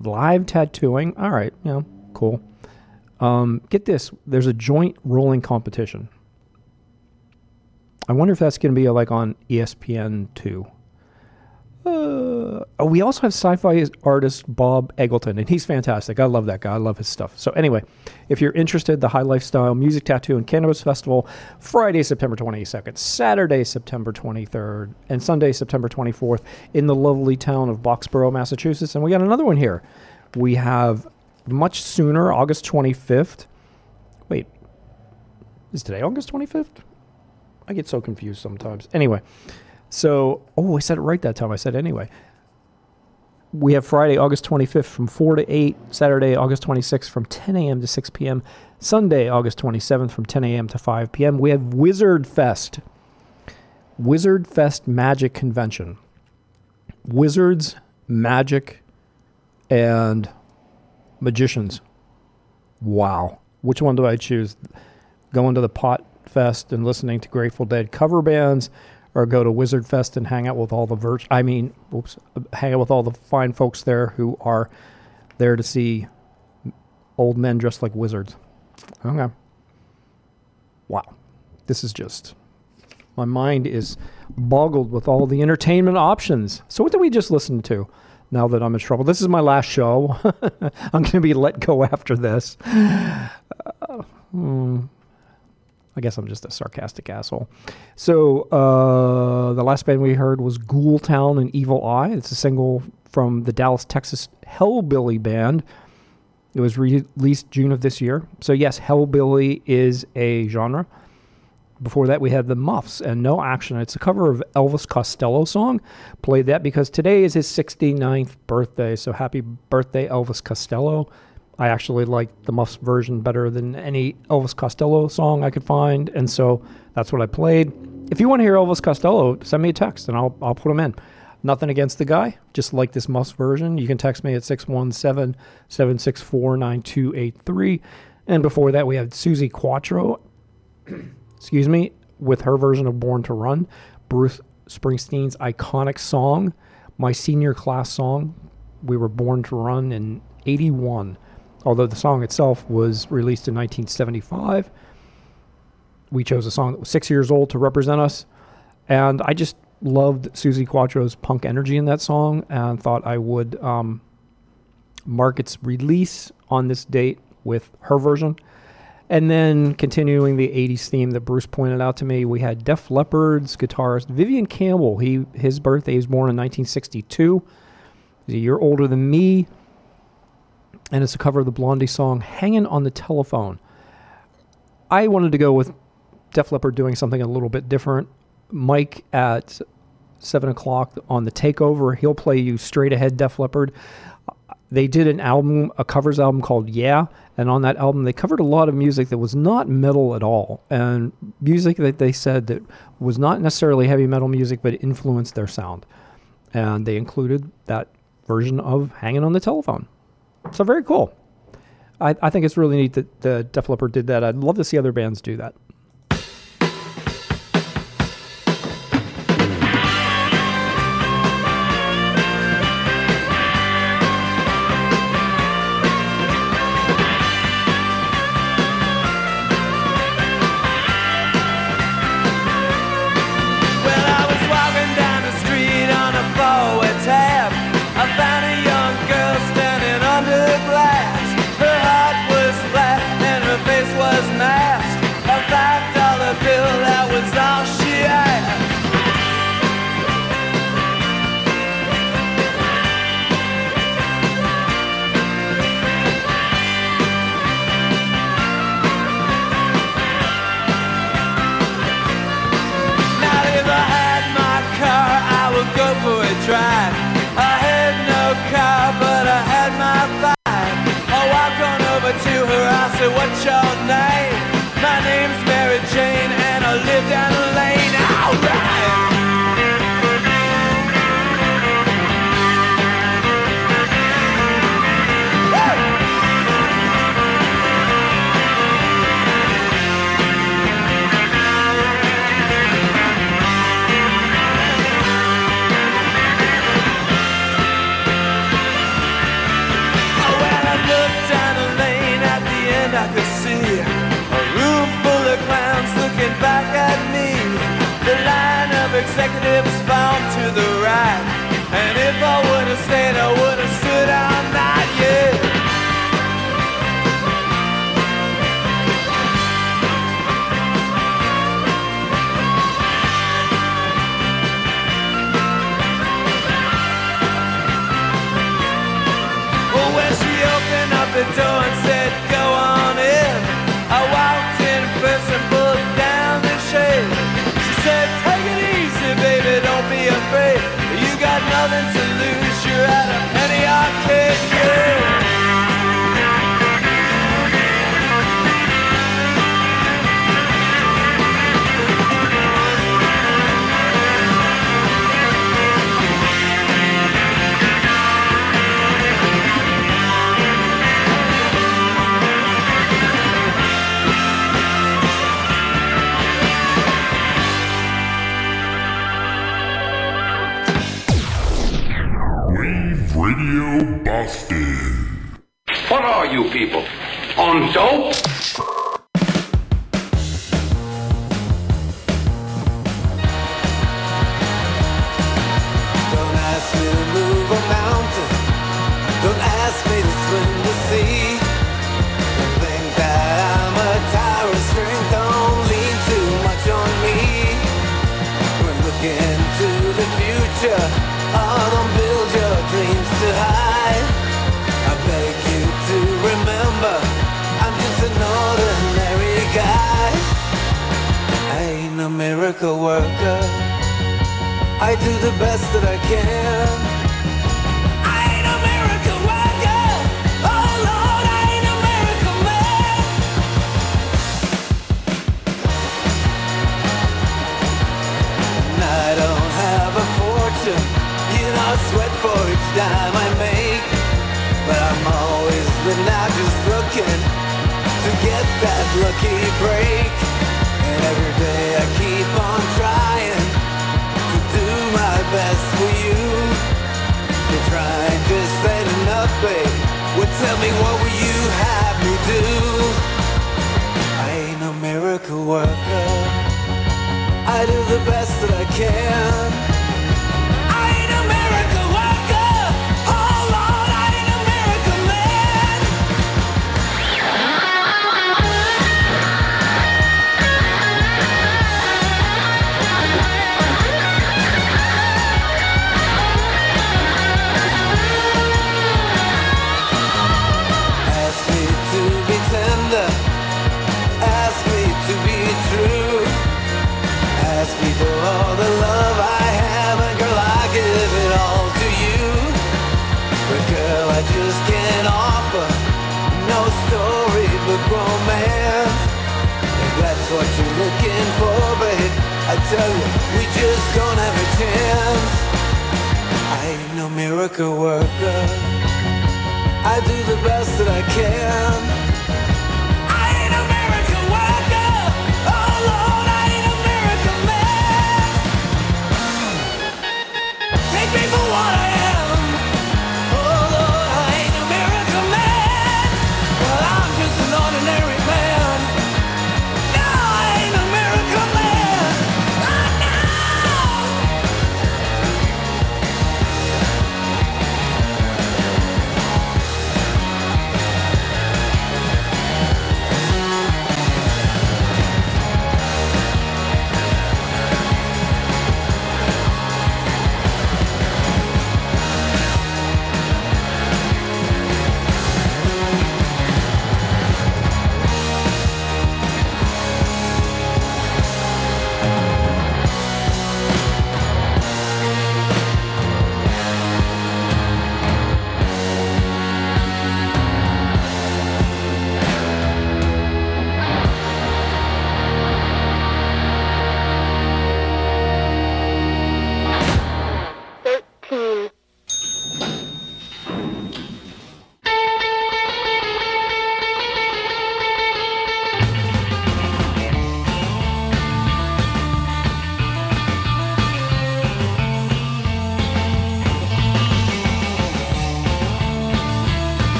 live tattooing. All right, yeah, cool. Um, get this: there's a joint rolling competition. I wonder if that's going to be like on ESPN two. Uh, oh, we also have sci-fi artist Bob Eggleton, and he's fantastic. I love that guy. I love his stuff. So anyway, if you're interested, the High Lifestyle Music Tattoo and Cannabis Festival, Friday, September 22nd, Saturday, September 23rd, and Sunday, September 24th, in the lovely town of Boxborough, Massachusetts. And we got another one here. We have much sooner, August 25th. Wait, is today August 25th? I get so confused sometimes. Anyway, so, oh, I said it right that time. I said anyway. We have Friday, August 25th from 4 to 8, Saturday, August 26th from 10 a.m. to 6 p.m., Sunday, August 27th from 10 a.m. to 5 p.m. We have Wizard Fest. Wizard Fest Magic Convention. Wizards, magic, and magicians. Wow. Which one do I choose? Go into the pot Fest and listening to Grateful Dead cover bands, or go to Wizard Fest and hang out with all the vir- I mean, oops, hang out with all the fine folks there who are there to see old men dressed like wizards. Okay. Wow. This is just my mind is boggled with all the entertainment options. So what did we just listen to? Now that I'm in trouble, this is my last show. *laughs* I'm going to be let go after this. Uh, hmm. I guess I'm just a sarcastic asshole. So uh, the last band we heard was Ghoultown and Evil Eye. It's a single from the Dallas, Texas Hellbilly band. It was re- released June of this year. So yes, Hellbilly is a genre. Before that, we had the Muffs and No Action. It's a cover of Elvis Costello song. Played that because today is his 69th birthday. So happy birthday, Elvis Costello. I actually like the Muffs version better than any Elvis Costello song I could find. And so that's what I played. If you want to hear Elvis Costello, send me a text and I'll, I'll put him in. Nothing against the guy, just like this Muffs version. You can text me at 617 764 9283. And before that, we had Suzi Quatro *clears throat* excuse me, with her version of Born to Run, Bruce Springsteen's iconic song, my senior class song. We were born to run in 81, although the song itself was released in 1975. We chose a song that was six years old to represent us. And I just loved Suzi Quatro's punk energy in that song and thought I would um, mark its release on this date with her version. And then continuing the 80s theme that Bruce pointed out to me, we had Def Leppard's guitarist Vivian Campbell. He his birthday was born in 1962. He's a year older than me. And it's a cover of the Blondie song Hanging on the Telephone. I wanted to go with Def Leppard doing something a little bit different. Mike at seven o'clock on the takeover, he'll play you straight ahead Def Leppard they did an album, a covers album called Yeah, and on that album they covered a lot of music that was not metal at all, and music that they said that was not necessarily heavy metal music, but influenced their sound, and they included that version of "Hanging on the Telephone." So very cool. I, I think it's really neat that the Leppard did that. I'd love to see other bands do that. I do the best that I can. so we just don't have a chance. I ain't no miracle worker. I do the best that I can.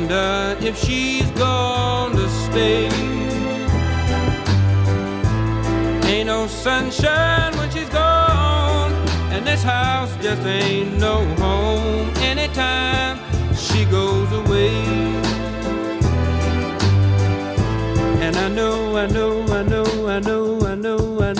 Wonder if she's gonna stay. Ain't no sunshine when she's gone, and this house just ain't no home anytime she goes away. And I know, I know, I know, I know, I know, I know,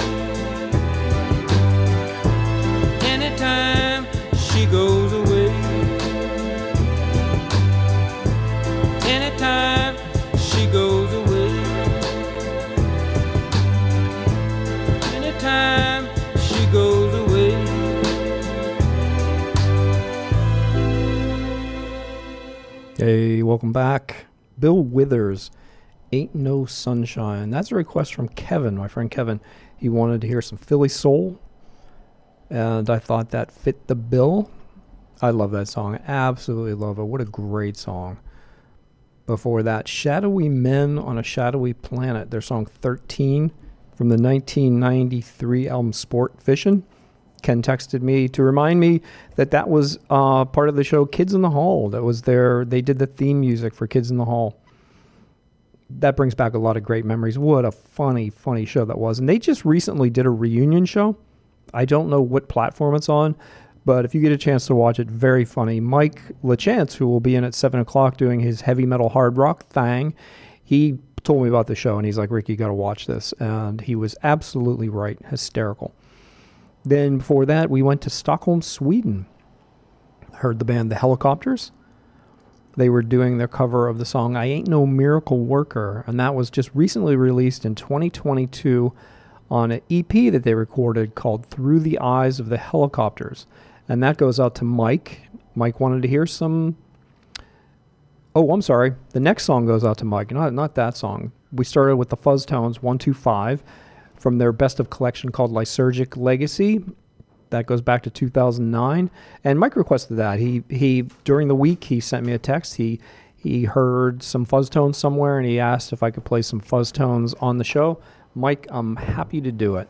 Welcome back. Bill Withers, Ain't No Sunshine. That's a request from Kevin, my friend Kevin. He wanted to hear some Philly Soul, and I thought that fit the bill. I love that song. Absolutely love it. What a great song. Before that, Shadowy Men on a Shadowy Planet, their song 13 from the 1993 album Sport Fishing. Ken texted me to remind me that that was uh, part of the show Kids in the Hall. That was their, they did the theme music for Kids in the Hall. That brings back a lot of great memories. What a funny, funny show that was. And they just recently did a reunion show. I don't know what platform it's on, but if you get a chance to watch it, very funny. Mike LaChance, who will be in at 7 o'clock doing his heavy metal hard rock thing, he told me about the show and he's like, Rick, you got to watch this. And he was absolutely right. Hysterical. Then before that, we went to Stockholm, Sweden. Heard the band The Helicopters. They were doing their cover of the song I Ain't No Miracle Worker, and that was just recently released in 2022 on an EP that they recorded called Through the Eyes of the Helicopters. And that goes out to Mike. Mike wanted to hear some. Oh, I'm sorry. The next song goes out to Mike, not, not that song. We started with the Fuzz Tones 125 from their best of collection called Lysergic Legacy. That goes back to 2009. And Mike requested that. He he during the week he sent me a text. He he heard some fuzz tones somewhere and he asked if I could play some fuzz tones on the show. Mike, I'm happy to do it.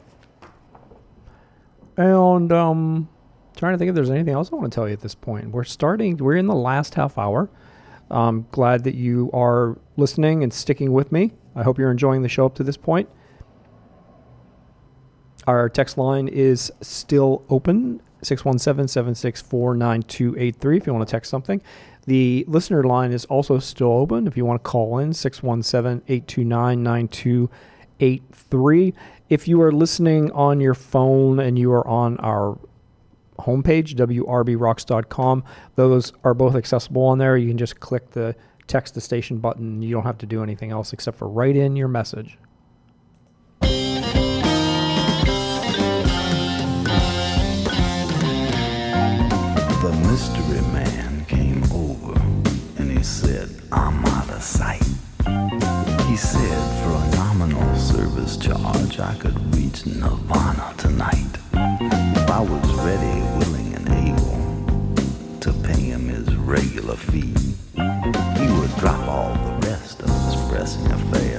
And um trying to think if there's anything else I want to tell you at this point. We're starting we're in the last half hour. I'm glad that you are listening and sticking with me. I hope you're enjoying the show up to this point. Our text line is still open 617 764 9283 if you want to text something. The listener line is also still open if you want to call in 617 829 9283. If you are listening on your phone and you are on our homepage, wrbrocks.com, those are both accessible on there. You can just click the text the station button. You don't have to do anything else except for write in your message. Mystery man came over and he said, I'm out of sight. He said, for a nominal service charge, I could reach Nirvana tonight. If I was ready, willing, and able to pay him his regular fee, he would drop all the rest of his pressing affairs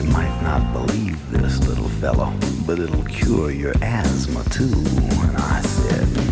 You might not believe this, little fellow, but it'll cure your asthma too. And I said,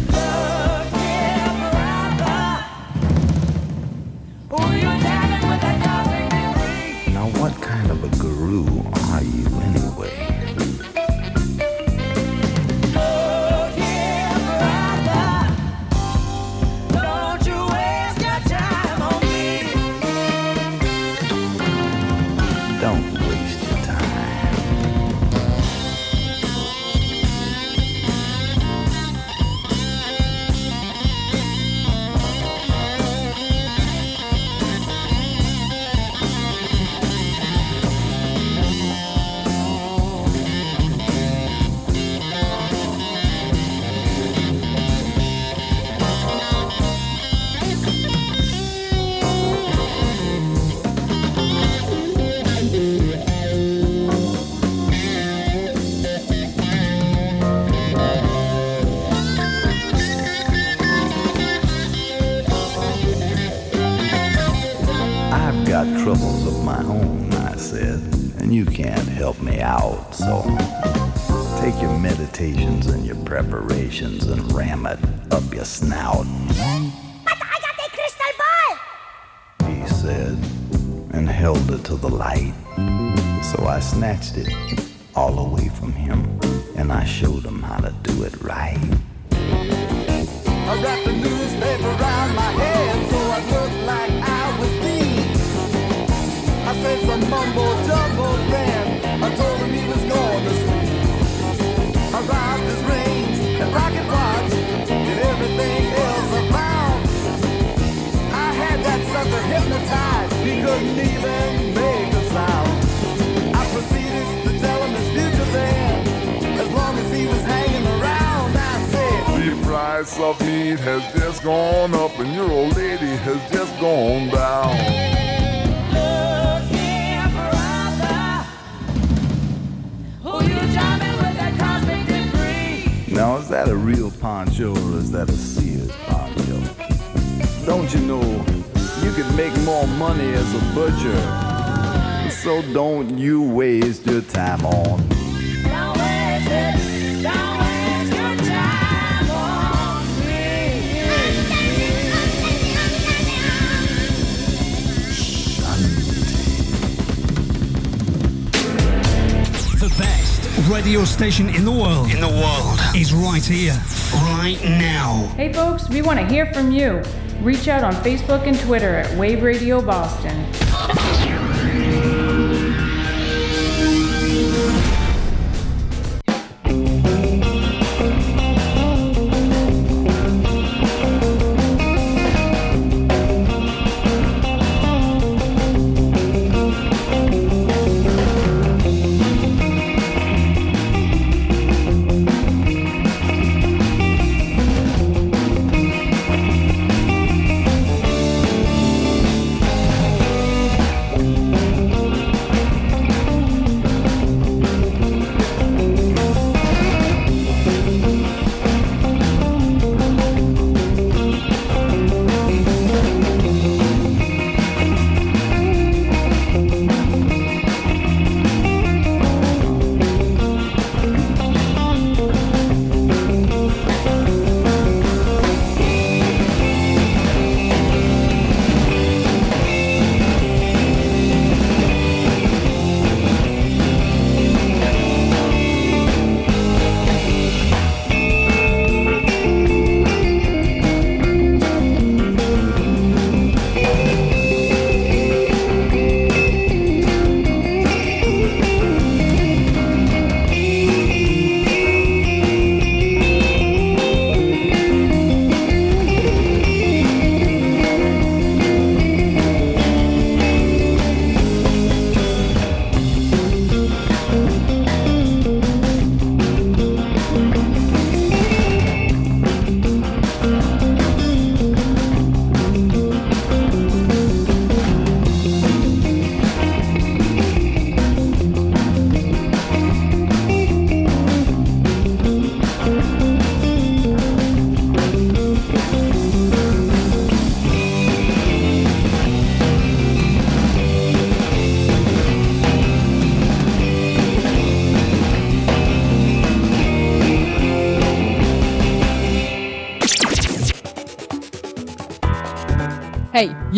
Is that a real poncho or is that a Sears poncho? Don't you know you can make more money as a butcher? So don't you waste your time on. Don't waste it. The best radio station in the world. In the world is right here, right now. Hey, folks, we want to hear from you. Reach out on Facebook and Twitter at Wave Radio Boston.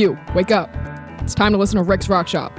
You, wake up. It's time to listen to Rick's Rock Shop.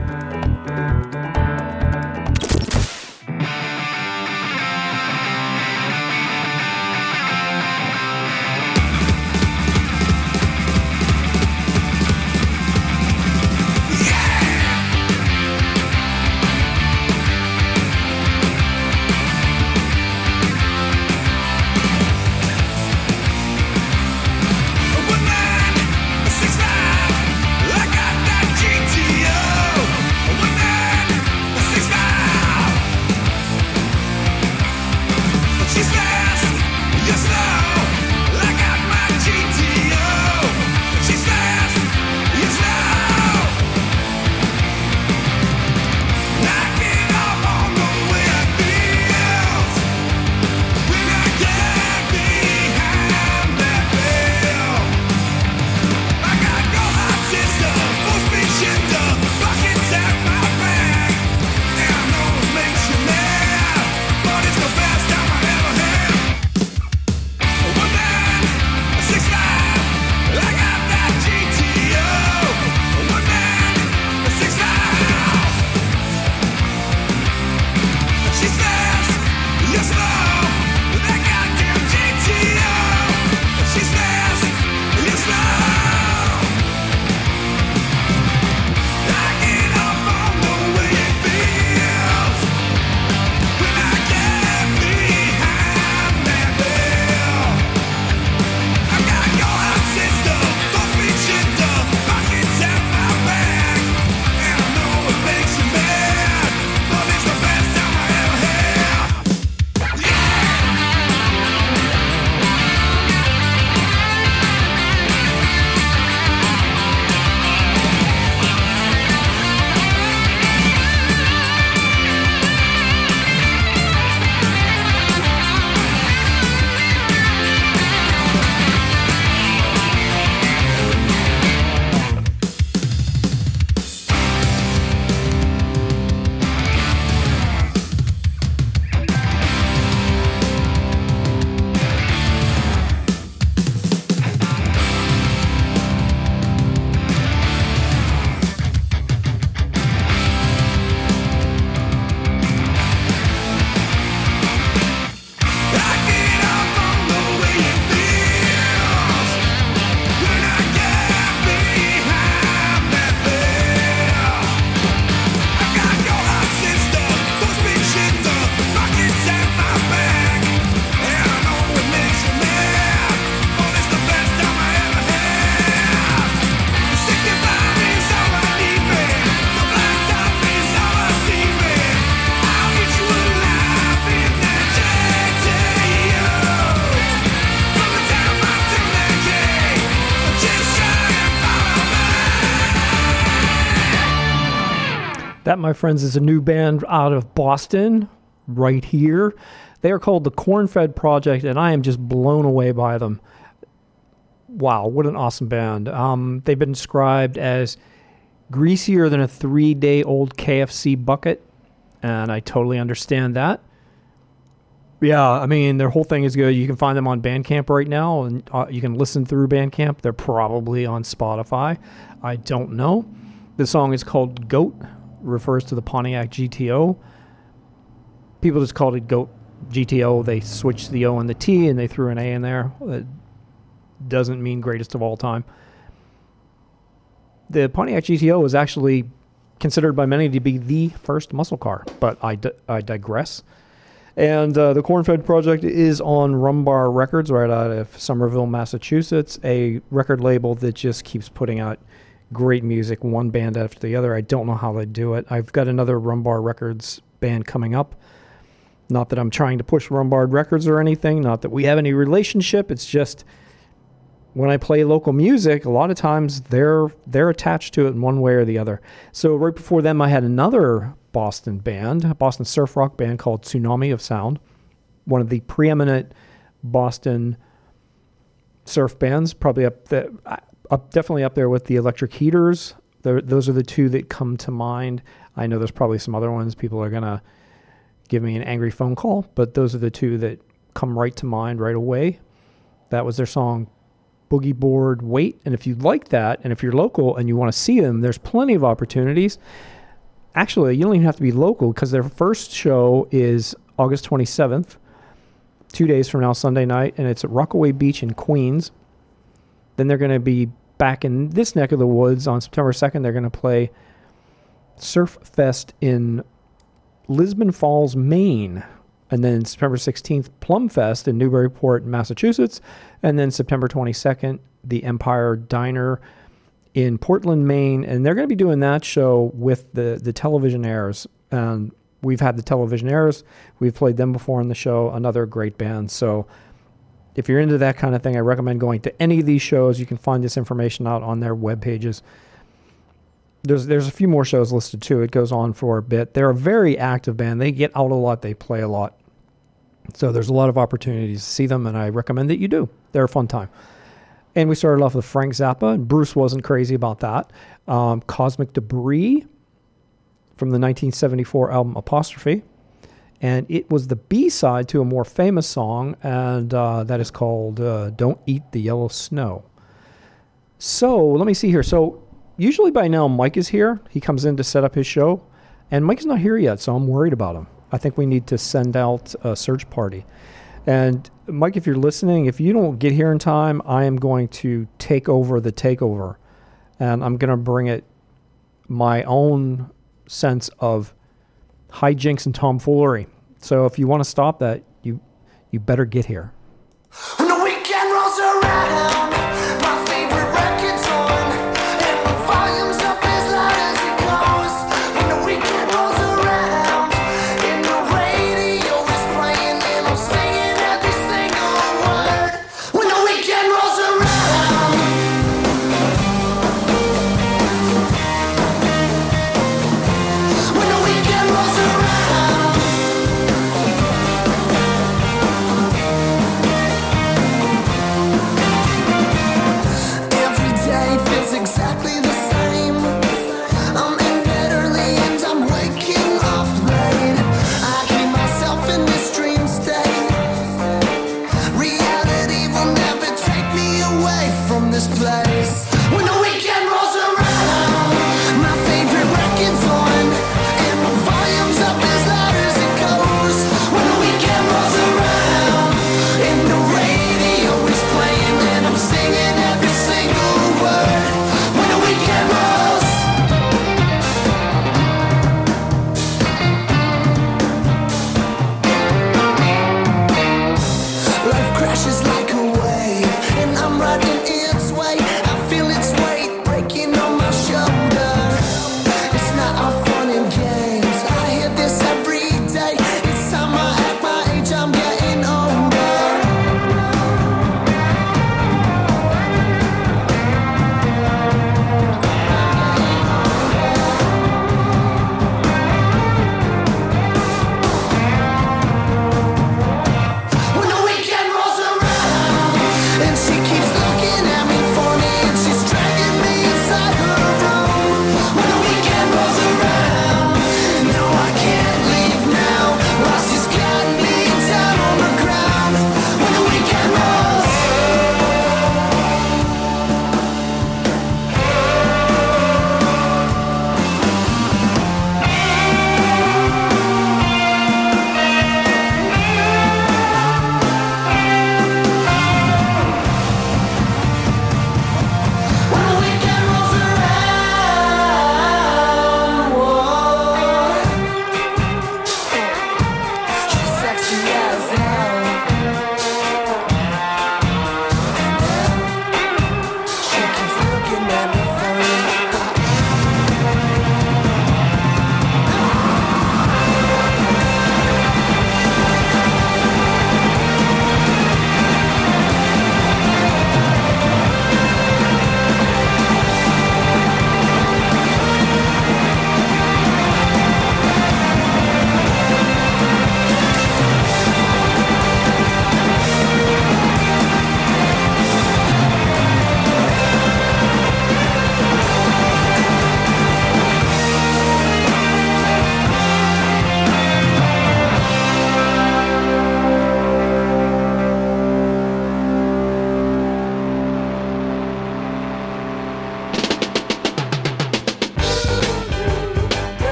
My friends, is a new band out of Boston, right here. They are called the Cornfed Project, and I am just blown away by them. Wow, what an awesome band. Um, they've been described as greasier than a three day old KFC bucket, and I totally understand that. Yeah, I mean, their whole thing is good. You can find them on Bandcamp right now, and uh, you can listen through Bandcamp. They're probably on Spotify. I don't know. The song is called Goat, refers to the Pontiac GTO. People just called it Goat GTO. They switched the O and the T, and they threw an A in there. It doesn't mean greatest of all time. The Pontiac GTO is actually considered by many to be the first muscle car, but I, di- I digress. And uh, the Cornfed Project is on Rumbar Records, right out of Somerville, Massachusetts, a record label that just keeps putting out great music, one band after the other. I don't know how they do it. I've got another Rumbar Records band coming up. Not that I'm trying to push Rumbar Records or anything, not that we have any relationship. It's just when I play local music, a lot of times they're they're attached to it in one way or the other. So right before them, I had another Boston band, a Boston surf rock band called Tsunami of Sound, one of the preeminent Boston surf bands, probably up there, up definitely up there with the Electric Heaters. They're, those are the two that come to mind. I know there's probably some other ones. People are gonna give me an angry phone call, but those are the two that come right to mind right away. That was their song boogie board wait. And if you like that, and if you're local and you want to see them, there's plenty of opportunities. Actually, you don't even have to be local because their first show is August 27th, two days from now, Sunday night, and it's at Rockaway Beach in Queens. Then they're going to be back in this neck of the woods on September 2nd. They're going to play Surf Fest in Lisbon Falls, Maine. And then September 16th, Plum Fest in Newburyport, Massachusetts. And then September 22nd, the Empire Diner in Portland, Maine. And they're going to be doing that show with the, the Televisionaires. And we've had the Televisionaires. We've played them before on the show. Another great band. So if you're into that kind of thing, I recommend going to any of these shows. You can find this information out on their web pages. There's there's a few more shows listed too. It goes on for a bit. They're a very active band. They get out a lot. They play a lot. So there's a lot of opportunities to see them, and I recommend that you do. They're a fun time. And we started off with Frank Zappa, and Bruce wasn't crazy about that. Um, Cosmic Debris from the 1974 album Apostrophe. And it was the B side to a more famous song, and uh, that is called uh, Don't Eat the Yellow Snow. So let me see here. So usually by now, Mike is here. He comes in to set up his show, and Mike's not here yet, so I'm worried about him. I think we need to send out a search party. And Mike, if you're listening, if you don't get here in time, I am going to take over the takeover, and I'm going to bring it my own sense of hijinks and tomfoolery. So if you want to stop that, you you better get here.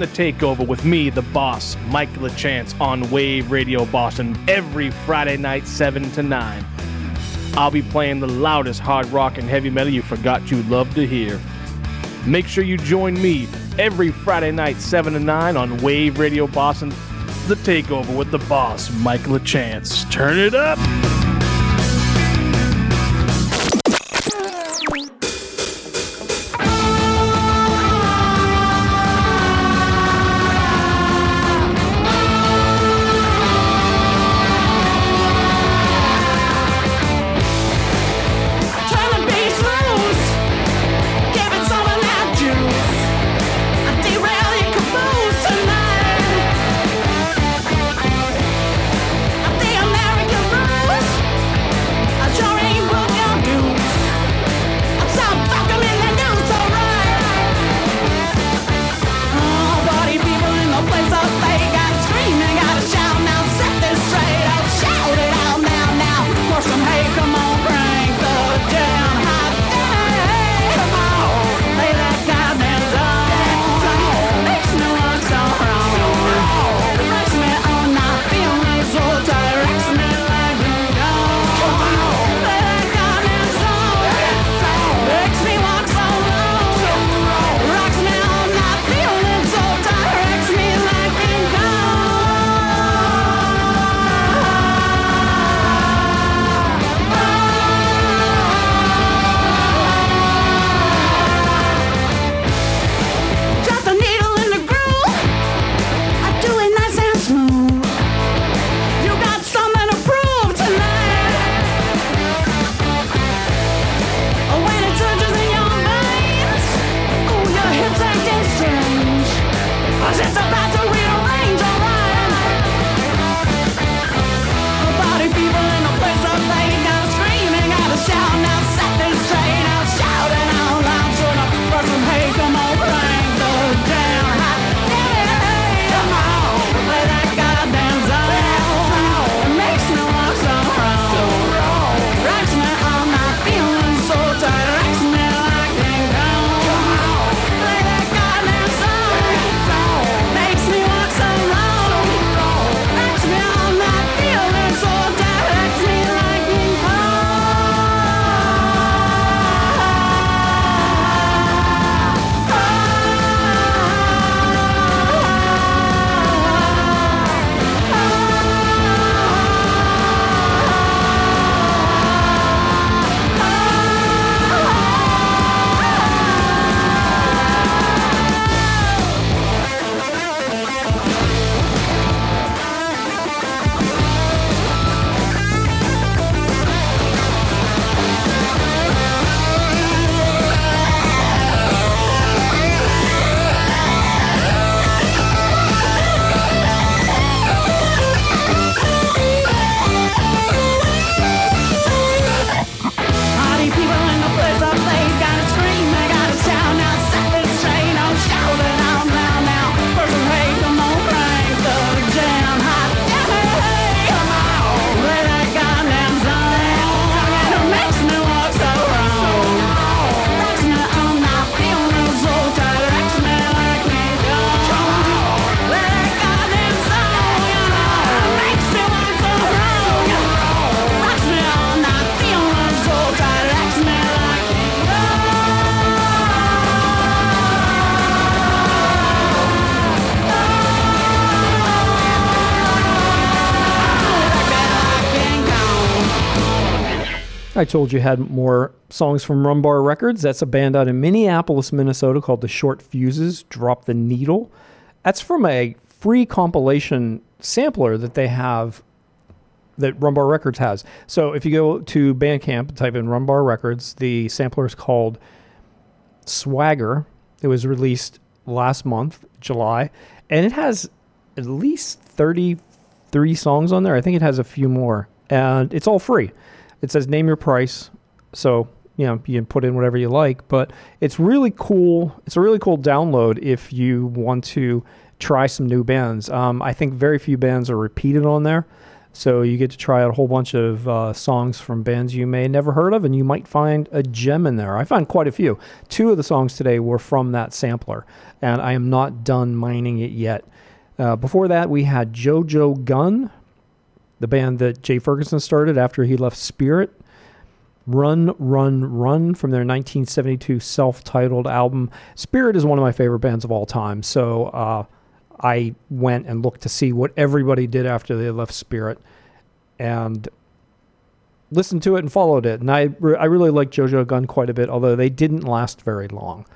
the Takeover with me, the boss, Mike LeChance, on Wave Radio Boston every Friday night, 7 to 9. I'll be playing the loudest hard rock and heavy metal you forgot you love to hear. Make sure you join me every Friday night, 7 to 9, on Wave Radio Boston, the Takeover with the boss, Mike LeChance. Turn it up! I told you had more songs from Rumbar Records. That's a band out in Minneapolis, Minnesota called The Short Fuses Drop the Needle. That's from a free compilation sampler that they have that Rumbar Records has. So if you go to Bandcamp, type in Rumbar Records, the sampler is called Swagger. It was released last month, July, and it has at least 33 songs on there. I think it has a few more, and it's all free. It says name your price. So, you know, you can put in whatever you like, but it's really cool. It's a really cool download if you want to try some new bands. Um, I think very few bands are repeated on there. So you get to try out a whole bunch of uh, songs from bands you may never heard of, and you might find a gem in there. I found quite a few. Two of the songs today were from that sampler, and I am not done mining it yet. Uh, before that, we had Jo Jo Gunne the band that Jay Ferguson started after he left Spirit. Run, Run, Run from their 1972 self titled album. Spirit is one of my favorite bands of all time. So uh, I went and looked to see what everybody did after they left Spirit and listened to it and followed it. And I, re- I really like Jo Jo Gunne quite a bit, although they didn't last very long.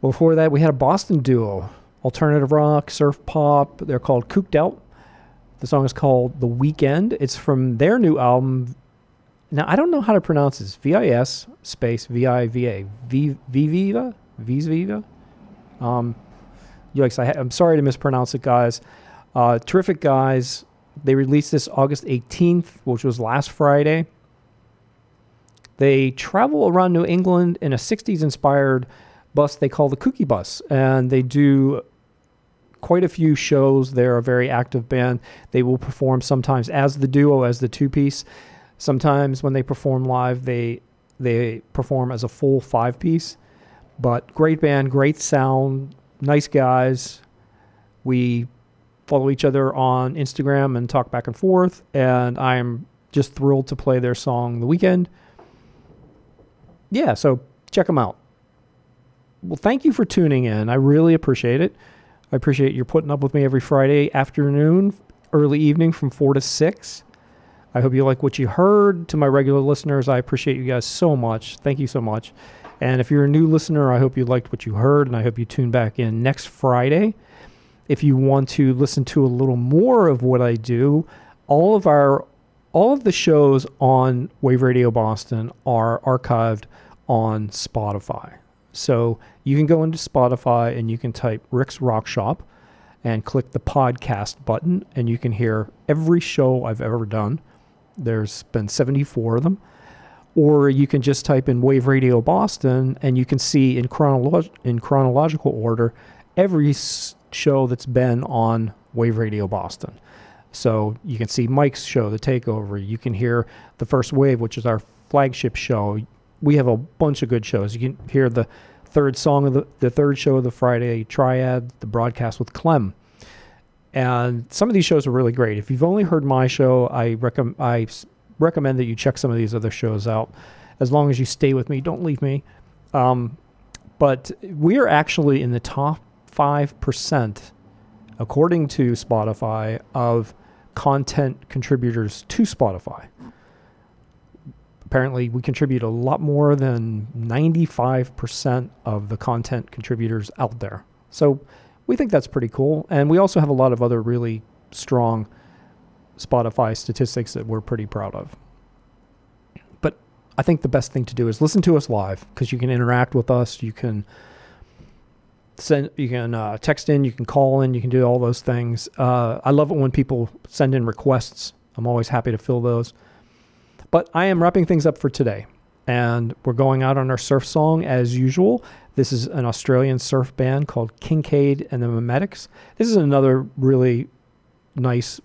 Before that, we had a Boston duo alternative rock, surf pop. They're called Cooked Out. The song is called The Weekend. It's from their new album. Now, I don't know how to pronounce this. V I S space V I V A. Viva? Viva? Um, yikes. I I'm sorry to mispronounce it, guys. Uh, terrific guys. They released this August 18th, which was last Friday. They travel around New England in a 60s inspired bus they call the Kooky Bus. And they do quite a few shows. They're a very active band. They will perform sometimes as the duo, as the two piece. Sometimes when they perform live, they they perform as a full five piece. But great band, great sound, nice guys. We follow each other on Instagram and talk back and forth. And I'm just thrilled to play their song The Weekend. Yeah, so check them out. Well, thank you for tuning in. I really appreciate it. I appreciate you putting up with me every Friday afternoon, early evening from 4 to 6. I hope you like what you heard. To my regular listeners, I appreciate you guys so much. Thank you so much. And if you're a new listener, I hope you liked what you heard, and I hope you tune back in next Friday. If you want to listen to a little more of what I do, all of our all of the shows on Wave Radio Boston are archived on Spotify. So you can go into Spotify and you can type Rick's Rock Shop and click the podcast button, and you can hear every show I've ever done. There's been 74 of them. Or you can just type in Wave Radio Boston and you can see in, chronolo- in chronological order every s- show that's been on Wave Radio Boston. So you can see Mike's show, The Takeover. You can hear The First Wave, which is our flagship show. We have a bunch of good shows. You can hear the third song of the, the third show of the Friday Triad, the broadcast with Clem. And some of these shows are really great. If you've only heard my show, I, recommend that you check some of these other shows out. As long as you stay with me, don't leave me. Um, but we are actually in the top 5%, according to Spotify, of content contributors to Spotify. Apparently, we contribute a lot more than 95% of the content contributors out there. So we think that's pretty cool. And we also have a lot of other really strong Spotify statistics that we're pretty proud of. But I think the best thing to do is listen to us live because you can interact with us. You can send, you can uh, text in, you can call in, you can do all those things. Uh, I love it when people send in requests. I'm always happy to fill those. But I am wrapping things up for today. And we're going out on our surf song as usual. This is an Australian surf band called Kincaid and the Memetics. This is another really nice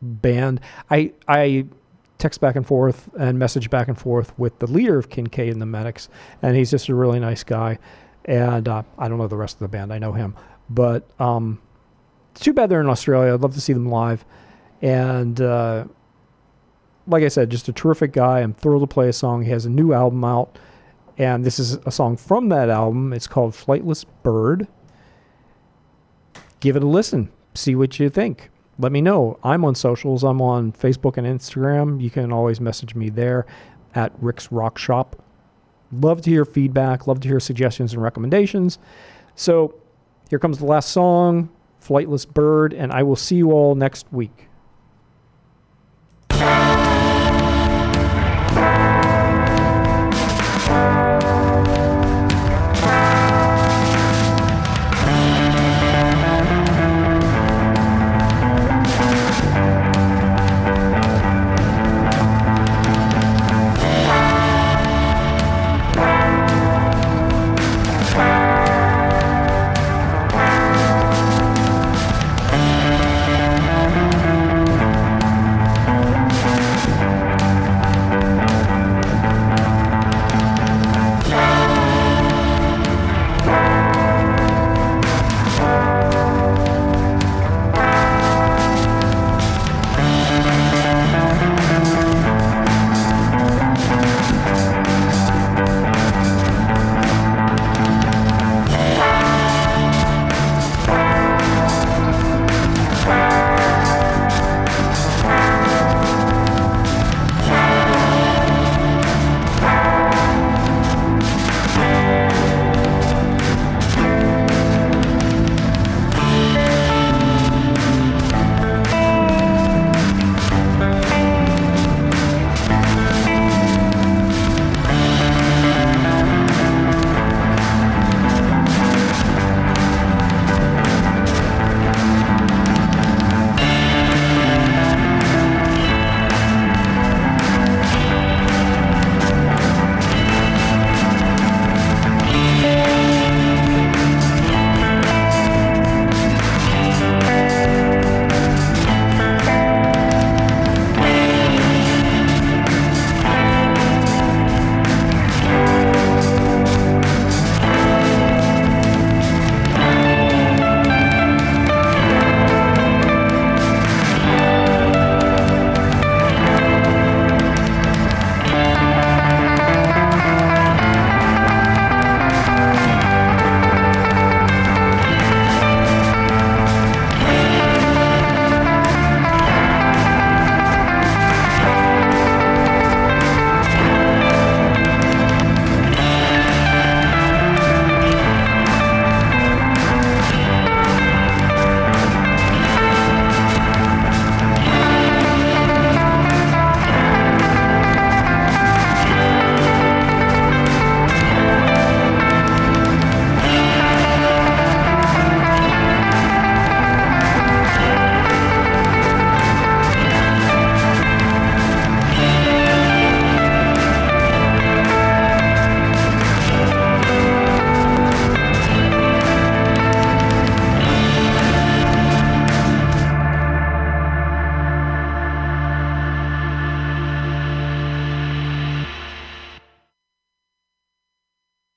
band. I I text back and forth and message back and forth with the leader of Kincaid and the Medics, and he's just a really nice guy. And uh, I don't know the rest of the band. I know him, but um, too bad they're in Australia. I'd love to see them live. And uh, like I said, just a terrific guy. I'm thrilled to play a song. He has a new album out, and this is a song from that album. It's called Flightless Bird. Give it a listen. See what you think. Let me know. I'm on socials. I'm on Facebook and Instagram. You can always message me there at Rick's Rock Shop. Love to hear feedback. Love to hear suggestions and recommendations. So here comes the last song, Flightless Bird, and I will see you all next week.